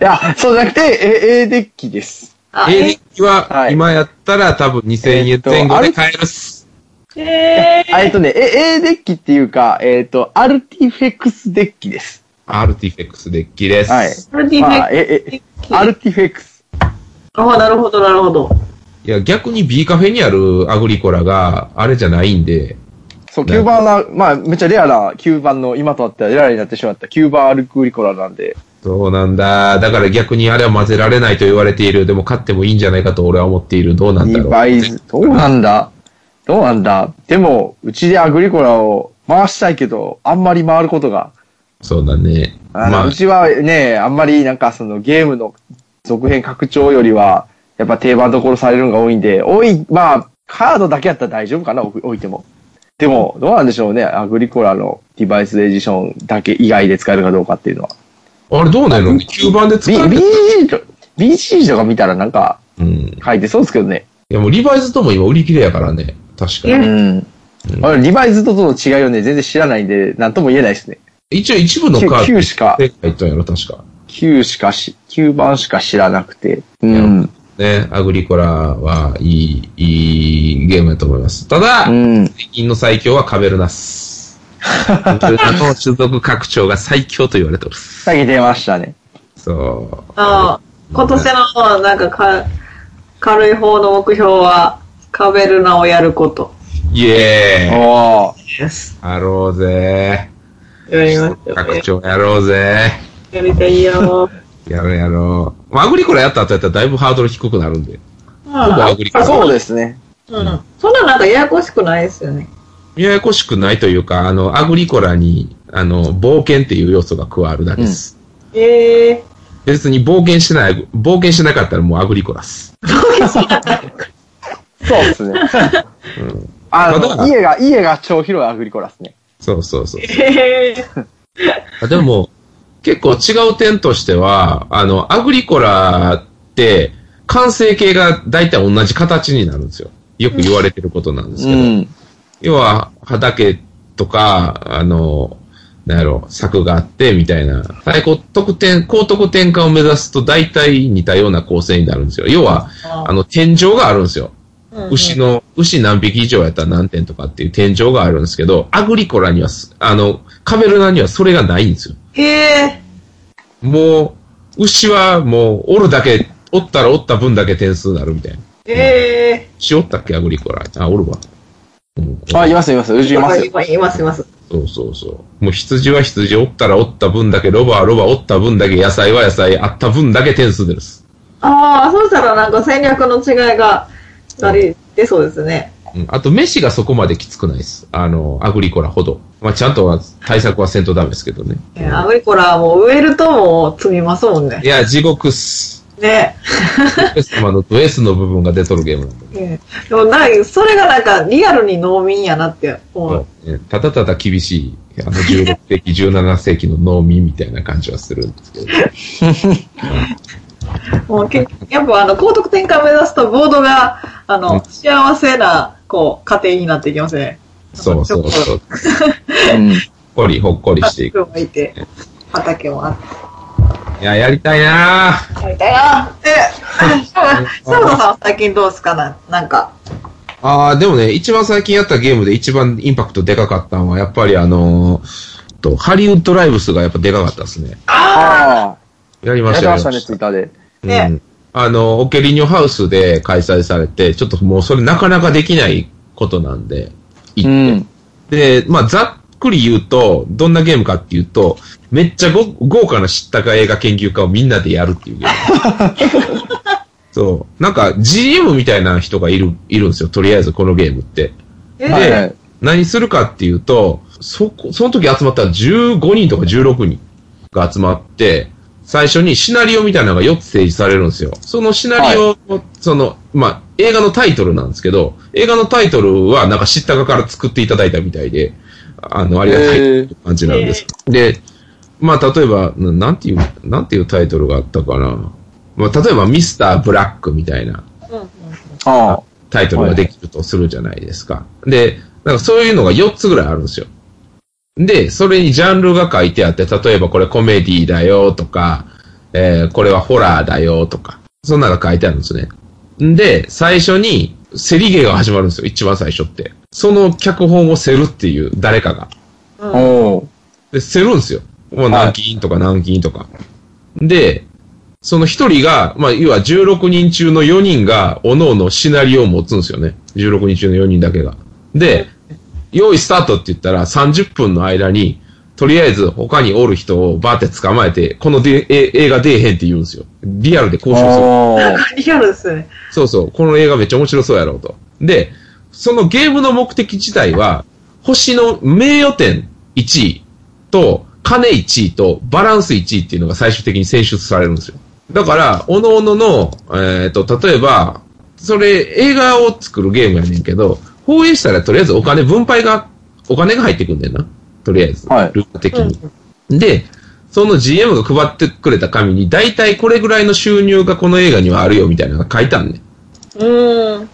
や、そうじゃなくて、え A デッキです。あ、A デッえ、キは、はい今やったら多分2000円前後で買えるっす。えあえっとね、え A デッキっていうか、えっ、と、アルティフェクスデッキです。アルティフェクスデッキです。はい。アルティフまあ、ェえ、え、クアルティフェクス。あ、なるほど、なるほど。いや、逆に B カフェにあるアグリコラが、あれじゃないんで、そう、9番な、まあ、めっちゃレアな9番の、今とあってはレアになってしまった9番アルクリコラなんで、そうなんだ。だから逆にあれは混ぜられないと言われている。でも買ってもいいんじゃないかと俺は思っている。どうなんだろ2う。倍ず、どうなんだ？どうなんだ？でも、うちでアグリコラを回したいけど、あんまり回ることが、そうだね。あの、まあう、ちはね、あんまりなんかそのゲームの続編拡張よりは、やっぱ定番どころされるのが多いんで、多い、まあ、カードだけやったら大丈夫かな、置置いても。でも、どうなんでしょうね、アグリコラのデバイスエディションだけ以外で使えるかどうかっていうのは。あれどうなんの ?9 番で使える？BG と、BG とか見たらなんかうん。い書いてそうですけどね。やもうリバイズとも今売り切れやからね。確かうに。うん。俺リバイズとの違いをね、全然知らないんで、なんとも言えないですね。一応一部のカード。9しか、正解言ったんやろ、確か。9しかし、9番しか知らなくて。うん。ね、アグリコラはいい、いいゲームだと思います。ただ、うん。最近の最強はカベルナス。カベルナの種族拡張が最強と言われておる。さっき出ましたね。そう。あ今年の、なんかか、軽い方の目標は、カベルナをやることイエーイおー。やろうぜやりましょう拡張やろうぜやりたいよ。やろうやろう。まあ、アグリコラやった後やったらだいぶハードル低くなるんで。うんほぼアグリコラ。そうですね。うん。そんななんかややこしくないですよね。ややこしくないというか、あの、アグリコラに、あの、冒険っていう要素が加わるだけです。ええ別に冒険しない、冒険しなかったらもうアグリコラっす。そうですね。あの、まだ家が、家が超広いアグリコラですね。そうそうそう。ええあでも、結構違う点としては、あの、アグリコラって、完成形が大体同じ形になるんですよ。よく言われてることなんですけど。うん。要は、畑とか、あの、なんやろ、柵があって、みたいな。最高得点、高得点化を目指すと大体似たような構成になるんですよ。要は、あの、天井があるんですよ。牛の、牛何匹以上やったら何点とかっていう天井があるんですけど、アグリコラにはす、あの、カメルナにはそれがないんですよ。へえもう、牛はもう、おるだけ、おったらおった分だけ点数になるみたいな。ええしおったっけ、アグリコラ。あ、おるわ。うん、あ、いますいます。うちいますいますいます。そうそうそう。もう羊は羊おったらおった分だけ、ロバはロバおった分だけ、野菜は野菜あった分だけ点数です。ああ、そうしたらなんか戦略の違いが、あり、出そうですね。うん。あと、飯がそこまできつくないです。あの、アグリコラほど。まあ、ちゃんとは対策はせんとダメですけどね。えアグリコラはもう植えるともう積みますもんねい。や、地獄っす。ね。ド S 様のド S の部分が出とるゲームなんで。ええでもなそれがなんかリアルに農民やなって思う。そうねただただ厳しい、あの、16世紀、17世紀の農民みたいな感じはするんですけど。もうけやっぱあの、高得点化目指すとボードが、あの、うん幸せな、こう、家庭になっていきますね。そうそうそう。ほっうん。こり、ほっこりしていく。いて、畑もあって。いや、やりたいなやりたいな。え、サウダさん最近どうですか？ななんか。ああ、でもね、一番最近やったゲームで一番インパクトでかかったのは、やっぱりあのーと、ハリウッドライブスがやっぱでかかったですね。ああ。やりましたよ。やってましたね、ツイッターで。ねうん。あの、オケリニョハウスで開催されて、ちょっともうそれなかなかできないことなんで、行うって。ん。で、まあ、ざっくり言うと、どんなゲームかっていうと、めっちゃご豪華な知ったか映画研究家をみんなでやるっていうゲーム。そう。なんか GM みたいな人がいる、いるんですよ。とりあえずこのゲームって。えはいはい。何するかっていうと、そこ、その時集まった15人とか16人が集まって、最初にシナリオみたいなのが4つ提示されるんですよ。そのシナリオを、その、まあ、映画のタイトルなんですけど、映画のタイトルはなんか知ったかから作っていただいたみたいで、あの、ありがたい感じなんです。で、まあ、例えば、ななんていう、なんていうタイトルがあったかな。まあ、例えば、ミスターブラックみたいな。タイトルができるとするじゃないですか。で、なんかそういうのが4つぐらいあるんですよ。で、それにジャンルが書いてあって、例えばこれコメディだよとか、えーこれはホラーだよとか、そんなのが書いてあるんですね。で、最初に、セリゲーが始まるんですよ、一番最初って。その脚本をせるっていう、誰かが。おうで、せるんですよ。もう何金とか何金とか。で、その一人が、まあ、要は16人中の4人が、おのおのシナリオを持つんですよね。16人中の4人だけが。で、用意スタートって言ったら30分の間に、とりあえず他におる人をバーって捕まえて、このでえ映画出えへんって言うんですよ。リアルで交渉する。リアルですね。そうそう、この映画めっちゃ面白そうやろうと。で、そのゲームの目的自体は、星の名誉点1位と、金1位とバランス1位っていうのが最終的に選出されるんですよ。だから、おのおのの、えっ、と、例えば、それ映画を作るゲームやねんけど、放映したらとりあえずお金分配が、お金が入ってくんねんな。とりあえず。はいルール的に。で、その GM が配ってくれた紙に、大体これぐらいの収入がこの映画にはあるよみたいなのが書いてあんねん。うーん。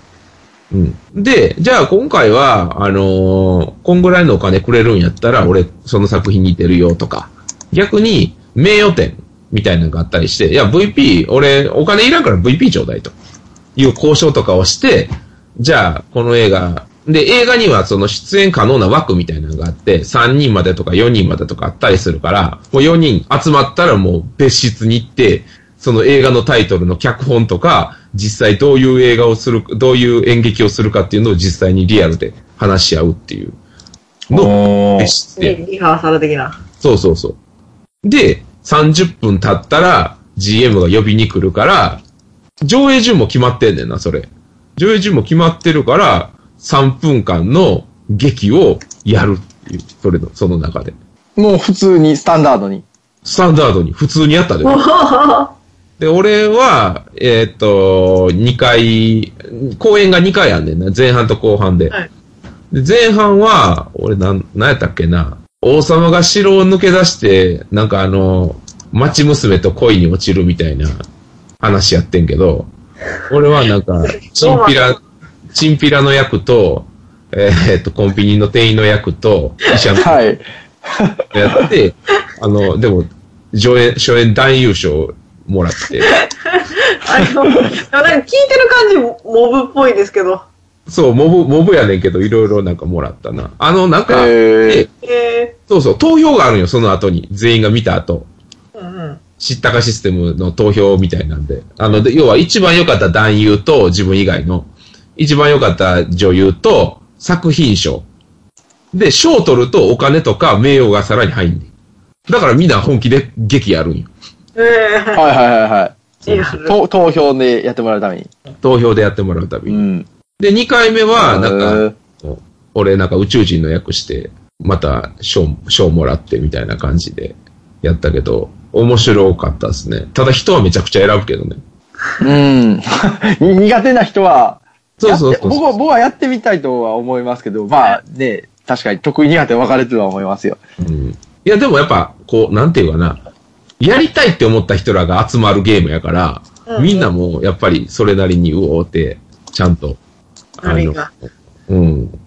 うん。で、じゃあ今回は、あのーこんぐらいのお金くれるんやったら、俺、その作品に出るよとか、逆に、名誉点みたいなのがあったりして、いや、VP、俺、お金いらんから VP ちょうだいと。いう交渉とかをして、じゃあ、この映画、で、映画にはその出演可能な枠みたいなのがあって、3人までとか4人までとかあったりするから、もう4人集まったらもう別室に行って、その映画のタイトルの脚本とか、実際どういう映画をする、どういう演劇をするかっていうのを実際にリアルで話し合うっていうの別室で。リリハーサル的な。そうそうそう。で、30分経ったら GM が呼びに来るから、上映順も決まってんねんな、それ。上映順も決まってるから、3分間の劇をやるっていう、それの、その中で。もう普通に、スタンダードに。スタンダードに普通にやったで。で、俺は、えーっと、2回、公演が2回あんねんな。前半と後半で。はいで前半は、俺なん、なんやったっけな。王様が城を抜け出して、なんかあの、町娘と恋に落ちるみたいな話やってんけど、俺はなんか、チンピラ、チンピラの役と、えーっと、コンビニの店員の役と、医者のはい。やって、あの、でも、上演、初演男優賞もらって、あの、なんか聞いてる感じ、モブっぽいですけど。そう、モブ、モブやねんけど、いろいろなんかもらったな。あの、なんか、へーそうそう、投票があるんよ、その後に。全員が見た後。ー、うんうん。知ったかシステムの投票みたいなんで。あの、で要は一番良かった男優と自分以外の、一番良かった女優と作品賞。で、賞取るとお金とか名誉がさらに入んねん。だからみんな本気で劇やるんよ。えはいはいはいはい。リアル。と投票でやってもらうために。投票でやってもらうたびに。うん。で、2回目は、なんか、俺なんか宇宙人の役して、また賞、賞もらってみたいな感じでやったけど、面白かったですね。ただ人はめちゃくちゃ選ぶけどね。うん。に 苦手な人は、そうそうそうやって僕は、僕はやってみたいとは思いますけど、まあね、確かに得意苦手分かれてるとは思いますよ。うん。いや、でもやっぱ、こう、なんていうかな、やりたいって思った人らが集まるゲームやから、うんみんなもやっぱりそれなりにうおーって、ちゃんと、あのうん、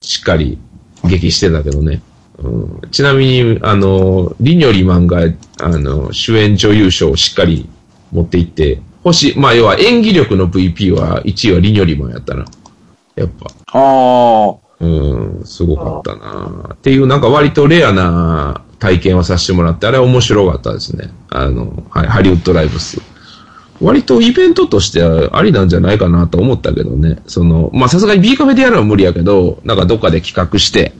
しっかり劇してたけどね。うんちなみに、あの、リニョリマンが、あの、主演女優賞をしっかり持っていって、星、まあ要は演技力の VP は1位はリニョリマンやったな。やっぱ。ああ。うん、すごかったなっていう、なんか割とレアな体験をさせてもらって、あれは面白かったですね。あの、はい、ハリウッドライブス。割とイベントとしてはありなんじゃないかなと思ったけどね。その、まあさすがに B カフェでやるのは無理やけど、なんかどっかで企画して、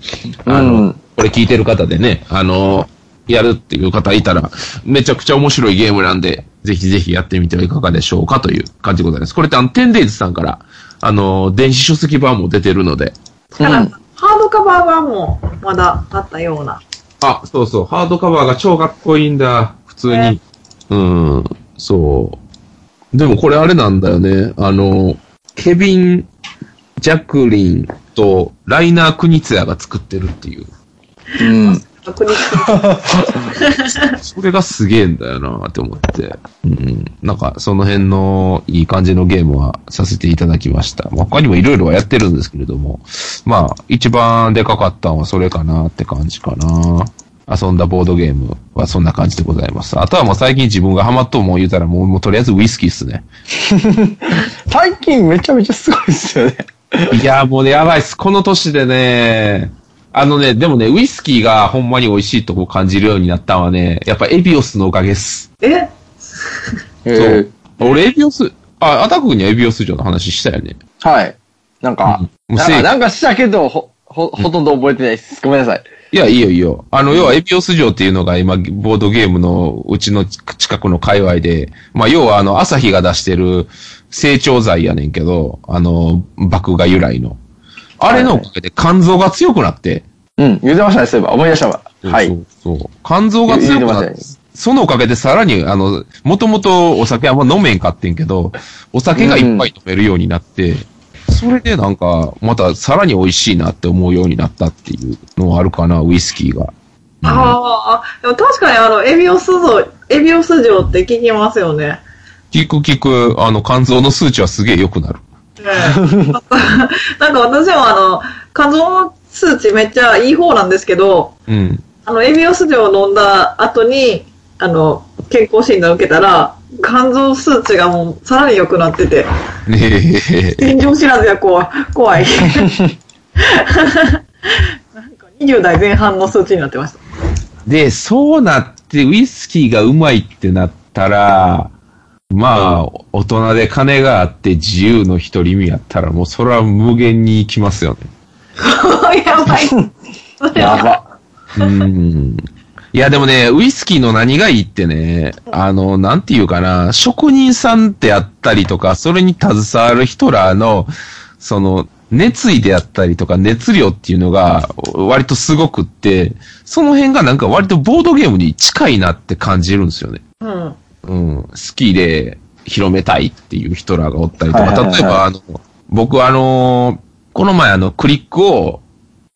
あの、うんこれ聞いてる方でね、あの、やるっていう方いたら、めちゃくちゃ面白いゲームなんで、ぜひぜひやってみてはいかがでしょうかという感じでございます。これってあの、テンデイズさんから、あの、電子書籍版も出てるので、ただ、ハードカバー版もまだあったような。あ、そうそう、ハードカバーが超かっこいいんだ、普通にね。うん、そう。でもこれあれなんだよね。あの、ケビン・ジャクリンとライナー・クニツヤが作ってるっていう。うん。それがすげえんだよなって思って。うん。なんか、その辺のいい感じのゲームはさせていただきました。まあ他にもいろいろはやってるんですけれども、まあ、一番でかかったのはそれかなって感じかな。遊んだボードゲームはそんな感じでございます。あとはもう最近自分がハマっと思う言うたらもう、もうとりあえずウイスキーっすね。最近めちゃめちゃすごいですよね。いや、もうね、やばいっす。この年でね、あのね、でもね、ウイスキーがほんまに美味しいとこ感じるようになったのはね、やっぱエビオスのおかげっす。え？そう。俺、エビオス、あ、アタックにはエビオス城の話したよね。はい。なんか、うんなんかなんかしたけど、ほ、ほ、ほとんど覚えてないです。ごめんなさい。いや、いいよいいよ。あの、要はエビオス城っていうのが今、ボードゲームのうちの近くの界隈で、まあ、要はあの、朝日が出してる成長剤やねんけど、あの、麦芽由来の。あれのおかげで肝臓が強くなって、うん。言ってましたね、そういえば。思い出したわ。はい。そうそう。肝臓が強くなってそのおかげでさらに、あの、もともとお酒あんま飲めんかってんけど、お酒がいっぱい飲めるようになって、それでなんか、またさらに美味しいなって思うようになったっていうのはあるかな、ウイスキーが。ああ、でも確かにあの、エビオス像、エビオス城って聞きますよね。聞く聞く、あの、肝臓の数値はすげえ良くなる。ねえなんか私もあの、肝臓の数値めっちゃいい方なんですけど、うん。あの、エビオス錠を飲んだ後に、あの、健康診断受けたら、肝臓数値がもうさらに良くなってて。天井知らずや怖い。怖い。なんか20代前半の数値になってました。で、そうなって、ウイスキーがうまいってなったら、まあ、大人で金があって自由の独り身やったら、もうそれは無限に行きますよね。やばい。やば。うん。いや、でもね、ウイスキーの何がいいってね、あの、なんていうかな、職人さんであったりとか、それに携わる人らの、その、熱意であったりとか、熱量っていうのが、割とすごくって、その辺がなんか割とボードゲームに近いなって感じるんですよね。うん。うん、好きで広めたいっていう人らがおったりとか、はいはいはい例えばあの、僕あの、この前あの、クリックオ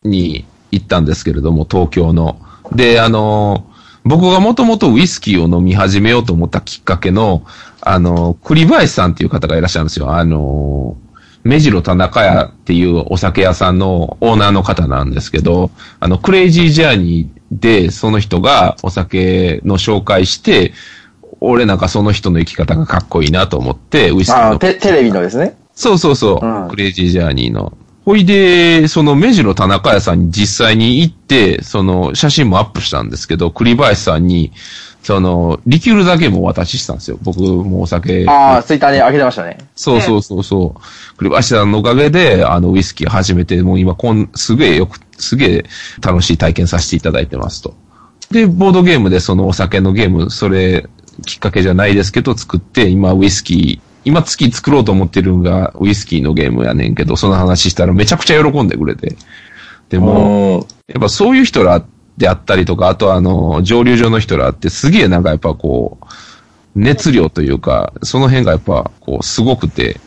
ーに行ったんですけれども、東京の。で、あの、僕がもともとウイスキーを飲み始めようと思ったきっかけの、あの、栗林さんっていう方がいらっしゃるんですよ。あの、目白田中屋っていうお酒屋さんのオーナーの方なんですけど、あの、クレイジージャーニーでその人がお酒の紹介して、俺なんかその人の生き方がかっこいいなと思って、ウイスキーあの。テテレビのですね。そうそうそう、うんクレイジージャーニーの。ほいで、その目白田中屋さんに実際に行って、その写真もアップしたんですけど、栗林さんに、その、リキュールだけもお渡ししたんですよ。僕もお酒。ああ、ツイッターに上げてましたね。そうそうそうそう。栗林さんのおかげで、あの、ウイスキー始めて、もう今、こん、すげえよく、すげえ楽しい体験させていただいてますと。で、ボードゲームでそのお酒のゲーム、それ、きっかけじゃないですけど、作って、今、ウイスキー、今月作ろうと思ってるのが、ウイスキーのゲームやねんけど、その話したらめちゃくちゃ喜んでくれて。でも、うん。やっぱそういう人らであったりとか、あとはあの、蒸留所の人らってすげえなんかやっぱこう、熱量というか、その辺がやっぱこう、すごくて、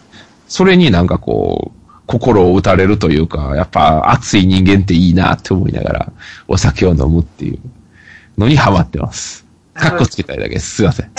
それになんかこう、心を打たれるというか、やっぱ熱い人間っていいなって思いながら、お酒を飲むっていうのにハマってます。かっこつけたいだけです。すいません。い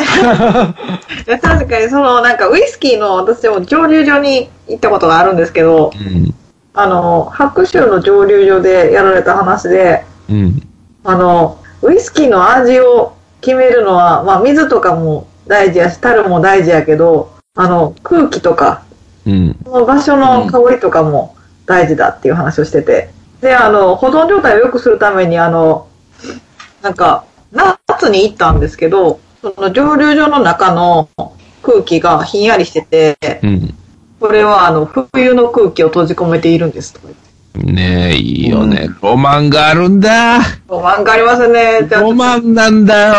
や確かにそのなんかウイスキーの私も蒸留所に行ったことがあるんですけど、うん。あの、白州の蒸留所でやられた話で、うん。あの、ウイスキーの味を決めるのは、まあ水とかも大事やし、樽も大事やけど、あの、空気とか、うん。その場所の香りとかも大事だっていう話をしてて。で、あの、保存状態を良くするために、あの、なんか、夏に行ったんですけど、その蒸留所の中の空気がひんやりしてて、うん。これはあの、冬の空気を閉じ込めているんですとか言って。ねえ、いいよね。ロマンがあるんだ。ロマンがありますね。ロマンなんだよ。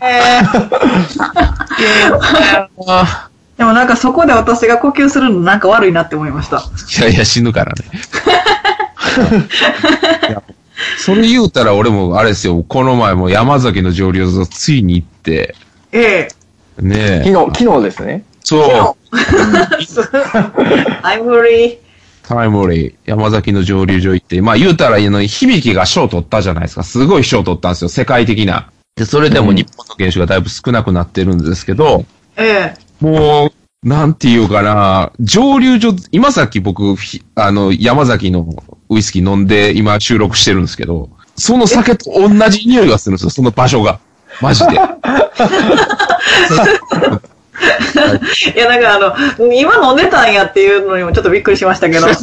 えーでもなんかそこで私が呼吸するのなんか悪いなって思いました。いやいや、死ぬからね。それ言うたら俺もあれですよ、この前も山崎の蒸留所ついに行って、ええ。ねえ。昨日、昨日ですね。そう、I'm free. タイムリー、山崎の蒸留所行って、まあ言うたら、あの、響きが賞取ったじゃないですか。すごい賞取ったんですよ、世界的な。で、それでも日本の原酒がだいぶ少なくなってるんですけど、ええ。もう、なんていうかな、蒸留所、今さっき僕、ひあの、山崎のウイスキー飲んで今収録してるんですけど、その酒と同じ匂いがするんですよ、その場所が。マジで。いや、なんかあの、今飲んでたんやっていうのにもちょっとびっくりしましたけど。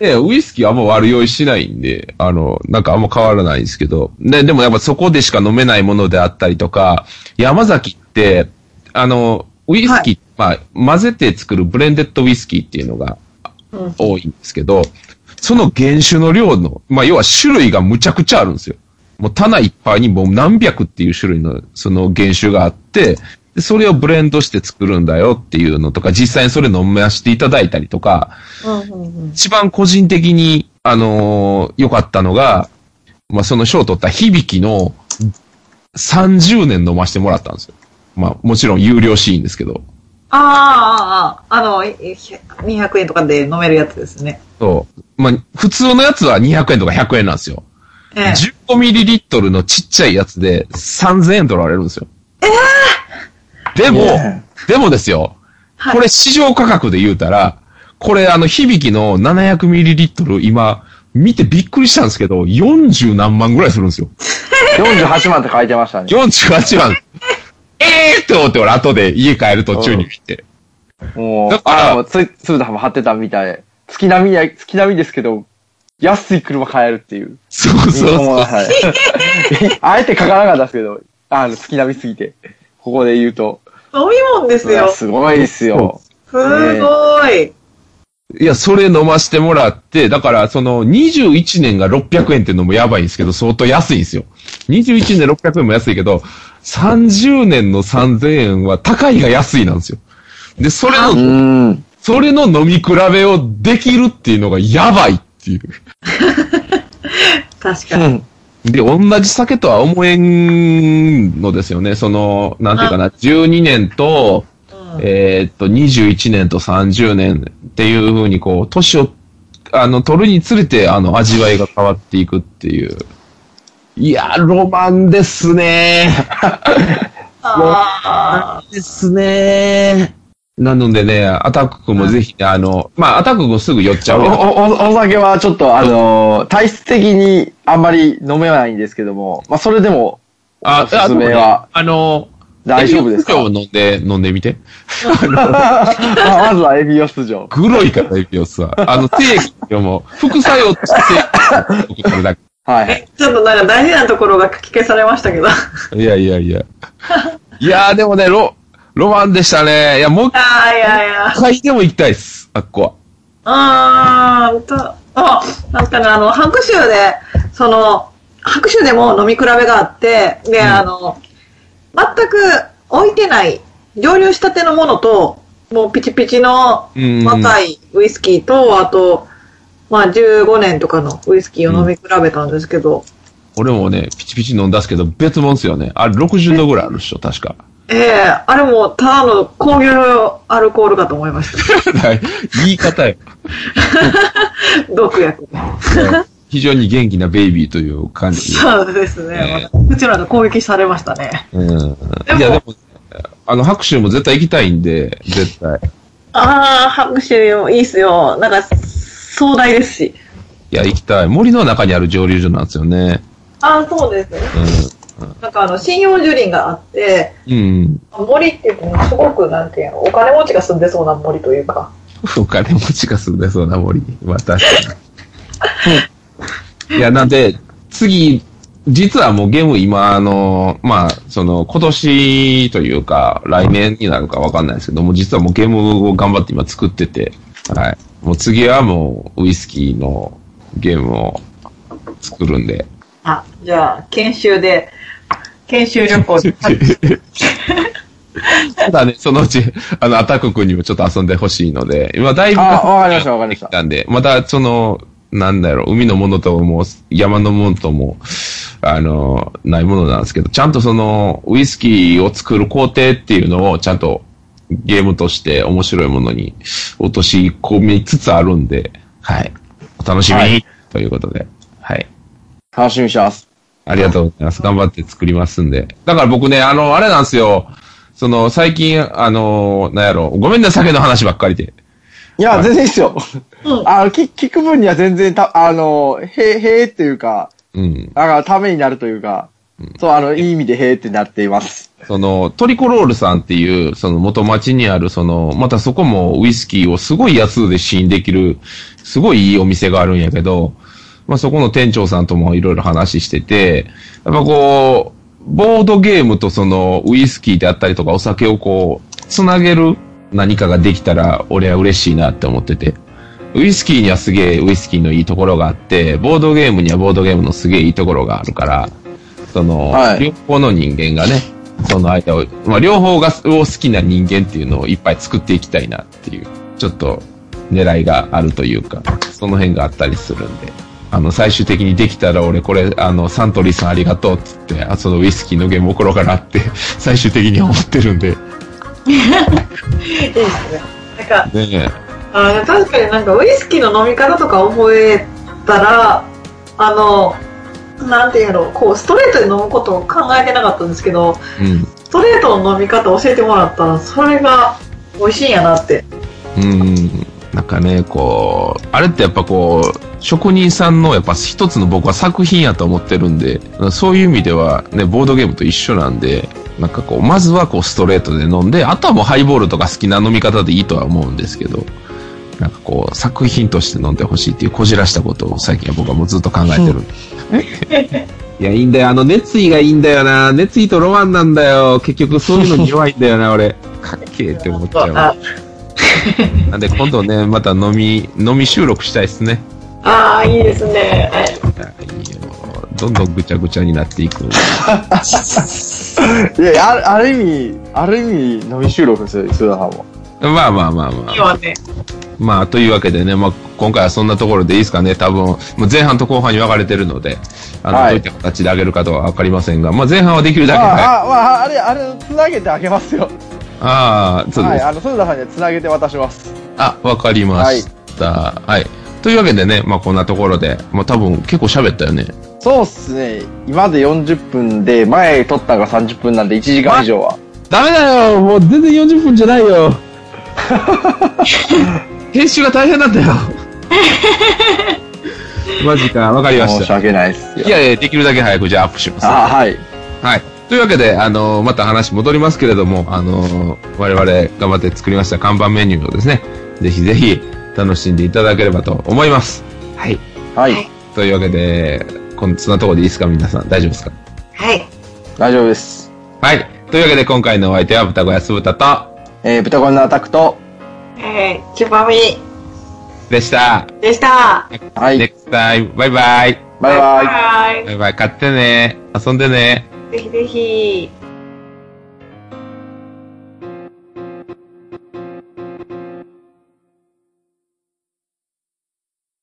えウイスキーあんま悪酔いしないんで、あの、なんかあんま変わらないんですけど、で、でもやっぱそこでしか飲めないものであったりとか、山崎って、あの、ウイスキー、まあ、混ぜて作るブレンデッドウイスキーっていうのがうん多いんですけど、その原酒の量の、まあ、要は種類がむちゃくちゃあるんですよ。もう棚いっぱいにもう何百っていう種類のその原酒があって、でそれをブレンドして作るんだよっていうのとか、実際にそれ飲ませていただいたりとか、うんうんうん一番個人的に、あのー良かったのが、まあ、その賞を取った響きの30年飲ませてもらったんですよ。まあ、もちろん有料シーンですけど。ああ、あ、の、200円とかで飲めるやつですね。そう。まあ、普通のやつは200円とか100円なんですよ。ええ。15ミリリットルのちっちゃいやつで3000円取られるんですよ。ええでも、ねでもですよ、これ市場価格で言うたら、これあの、響きの700ミリリットル今、見てびっくりしたんですけど、40何万ぐらいするんですよ。48万って書いてましたね。48万。ええーって思って俺後で家帰る途中に見て。もうだ、からあ、もうつ、つぶたも貼ってたみたい。月並みや、月並みですけど、安い車買えるっていう。そうそうそう。はい。あえて書かなかったですけど、あの、月並みすぎて。ここで言うと。飲み物ですよ。すごいですよ。すごい。いや、それ飲ましてもらって、だから、その、21年が600円っていうのもやばいんですけど、相当安いんですよ。21年600円も安いけど、30年の3000円は高いが安いなんですよ。で、それうの、ん。それの飲み比べをできるっていうのがやばいっていう。確かに。うん。で、同じ酒とは思えんのですよね。その、なんていうかな、12年と、えーっと、21年と30年っていう風にこう、年を、あの、取るにつれて、あの、味わいが変わっていくっていう。いや、ロマンですね。あですね。なのでね、アタック君もぜひ、あの、まあ、アタック君すぐ寄っちゃうよ。おおお酒はちょっと、あのー体質的にあんまり飲めないんですけども、まあ、それでも、あおすすめはあの、大丈夫ですか？エビオス飲んで、飲んでみて。ま あまずはエビオス城。グロいから、エビオスは。あの、定義よりも、副作用として。はい。ちょっとなんか大事なところが書き消されましたけど。いやいやいや。いやーでもね、ロ、ロマンでしたね。いや、もう一ああ、いやいや。回でも行きたいっす、あっこあーんと、あ、なんかね、あの、白州で、その、白州でも飲み比べがあって、で、あの、全く置いてない、蒸留したてのものと、もうピチピチのうん若いウイスキーと、あと、まあ15年とかのウイスキーを飲み比べたんですけど、俺もね、ピチピチ飲んだっすけど、別物っすよね。あれ60度ぐらいあるっしょ、確か。ええあれもただの工業アルコールかと思いました。言い方よ。毒薬。非常に元気なベイビーという感じ。そうですね。またうちらが攻撃されましたね。うん。でもいや、でも、あの、拍手も絶対行きたいんで、絶対。ああ、拍手よ、いいっすよ。なんか、壮大ですし。いや、行きたい。森の中にある蒸留所なんですよね。あ、そうですね。なんかあの、信用樹林があって、うん。うん。森っていうと、すごく、なんていうの、お金持ちが住んでそうな森というか。お金持ちが住んでそうな森。まあ確かに。いや、なんで、次、実はもうゲーム今、あの、まあ、その、今年というか、来年になるかわかんないですけども、実はもうゲームを頑張って今作ってて、はい。もう次はもう、ウイスキーのゲームを作るんで。あ、じゃあ、研修で、研修旅行で。ただね、そのうち、あの、アタック君にもちょっと遊んでほしいので、今だいぶ、あわかりましたわかりましたなんで、またその、なんだろう、海のものとも、山のものとも、あの、ないものなんですけど、ちゃんとその、ウイスキーを作る工程っていうのを、ちゃんとゲームとして面白いものに落とし込みつつあるんで、はい。お楽しみに、はいということで、はい。楽しみにしてます。ありがとうございます。頑張って作りますんで。だから僕ね、あの、あれなんですよ。その、最近、あの、なんやろ、ごめんな酒の話ばっかりで。いや、はい全然いいっすよ。うんあの、聞聞く分には全然た、あの、へ、へーっていうか、うん。だからためになるというか、そう、あの、いい意味でへーってなっています。その、トリコロールさんっていう、その元町にある、その、またそこもウイスキーをすごい安で試飲できる、すごいいいお店があるんやけど、まあそこの店長さんともいろいろ話してて、やっぱこう、ボードゲームとそのウイスキーであったりとかお酒をこう、つなげる何かができたら俺は嬉しいなって思ってて。ウイスキーにはすげえウイスキーのいいところがあって、ボードゲームにはボードゲームのすげえいいところがあるから、その、はい。両方の人間がね、その間を、まあ、両方が、を好きな人間っていうのをいっぱい作っていきたいなっていう、ちょっと狙いがあるというか、その辺があったりするんで、あの、最終的にできたら俺これ、あの、サントリーさんありがとうっつって、あそのウイスキーのゲーム送ろうかなって、最終的には思ってるんで、いいですね。なんか、ねあ確かになんかウイスキーの飲み方とか覚えたら、あの、なんていうの、こう、ストレートで飲むことを考えてなかったんですけど、うん。ストレートの飲み方教えてもらったら、それが美味しいんやなって。うん。なんかね、こう、あれってやっぱこう、職人さんのやっぱ一つの僕は作品やと思ってるんで、そういう意味ではね、ボードゲームと一緒なんで、なんかこう、まずはこうストレートで飲んで、あとはもうハイボールとか好きな飲み方でいいとは思うんですけど、なんかこう、作品として飲んでほしいっていうこじらしたことを最近は僕はもうずっと考えてる。いや、いいんだよ。あの、熱意がいいんだよな。熱意とロマンなんだよ。結局そういうのに弱いんだよな、俺。かっけえって思っちゃう。あなんで今度ね、また飲み、飲み収録したいですね。あー、いいですね。いやいいよどんどんぐちゃぐちゃになっていく。いや、あるある意味、ある意味、飲み収録ですよ、須田さんも。まあまあまあまあ。いいわね。まあ、というわけでね、まあ、今回はそんなところでいいですかね。多分、もう前半と後半に分かれてるので、あの、はいどういった形で上げるかとは分かりませんが、まあ前半はできるだけ、はい。ああ、まあ、あれ、あれ、つなげてあげますよ。ああ、そうはい、です。あの、須田さんにはつなげて渡します。あ、わかりました。はい。というわけでね、まあこんなところで、まあ多分結構喋ったよね。そうっすね。今で40分で、前撮ったのが30分なんで1時間以上は。ダメだよもう全然40分じゃないよ 編集が大変なんだよ マジか、わかりまし。申した訳ないっすよ。いやいや、できるだけ早くじゃあアップします。あはい。はい。というわけで、あのまた話戻りますけれども、あの我々頑張って作りました看板メニューをですね、ぜひぜひ楽しんでいただければと思います。はい。はい。というわけで、こんそんなところでいいですか皆さん？大丈夫ですか？はい。大丈夫です。はい。というわけで、今回のお相手は豚小屋酢豚と、えー、豚コンのアタックと、えー、チュパミでした。でした。はい。next time. バイバイ。バイバイ。バイバイバイ。買ってね。遊んでね。ぜひぜひ。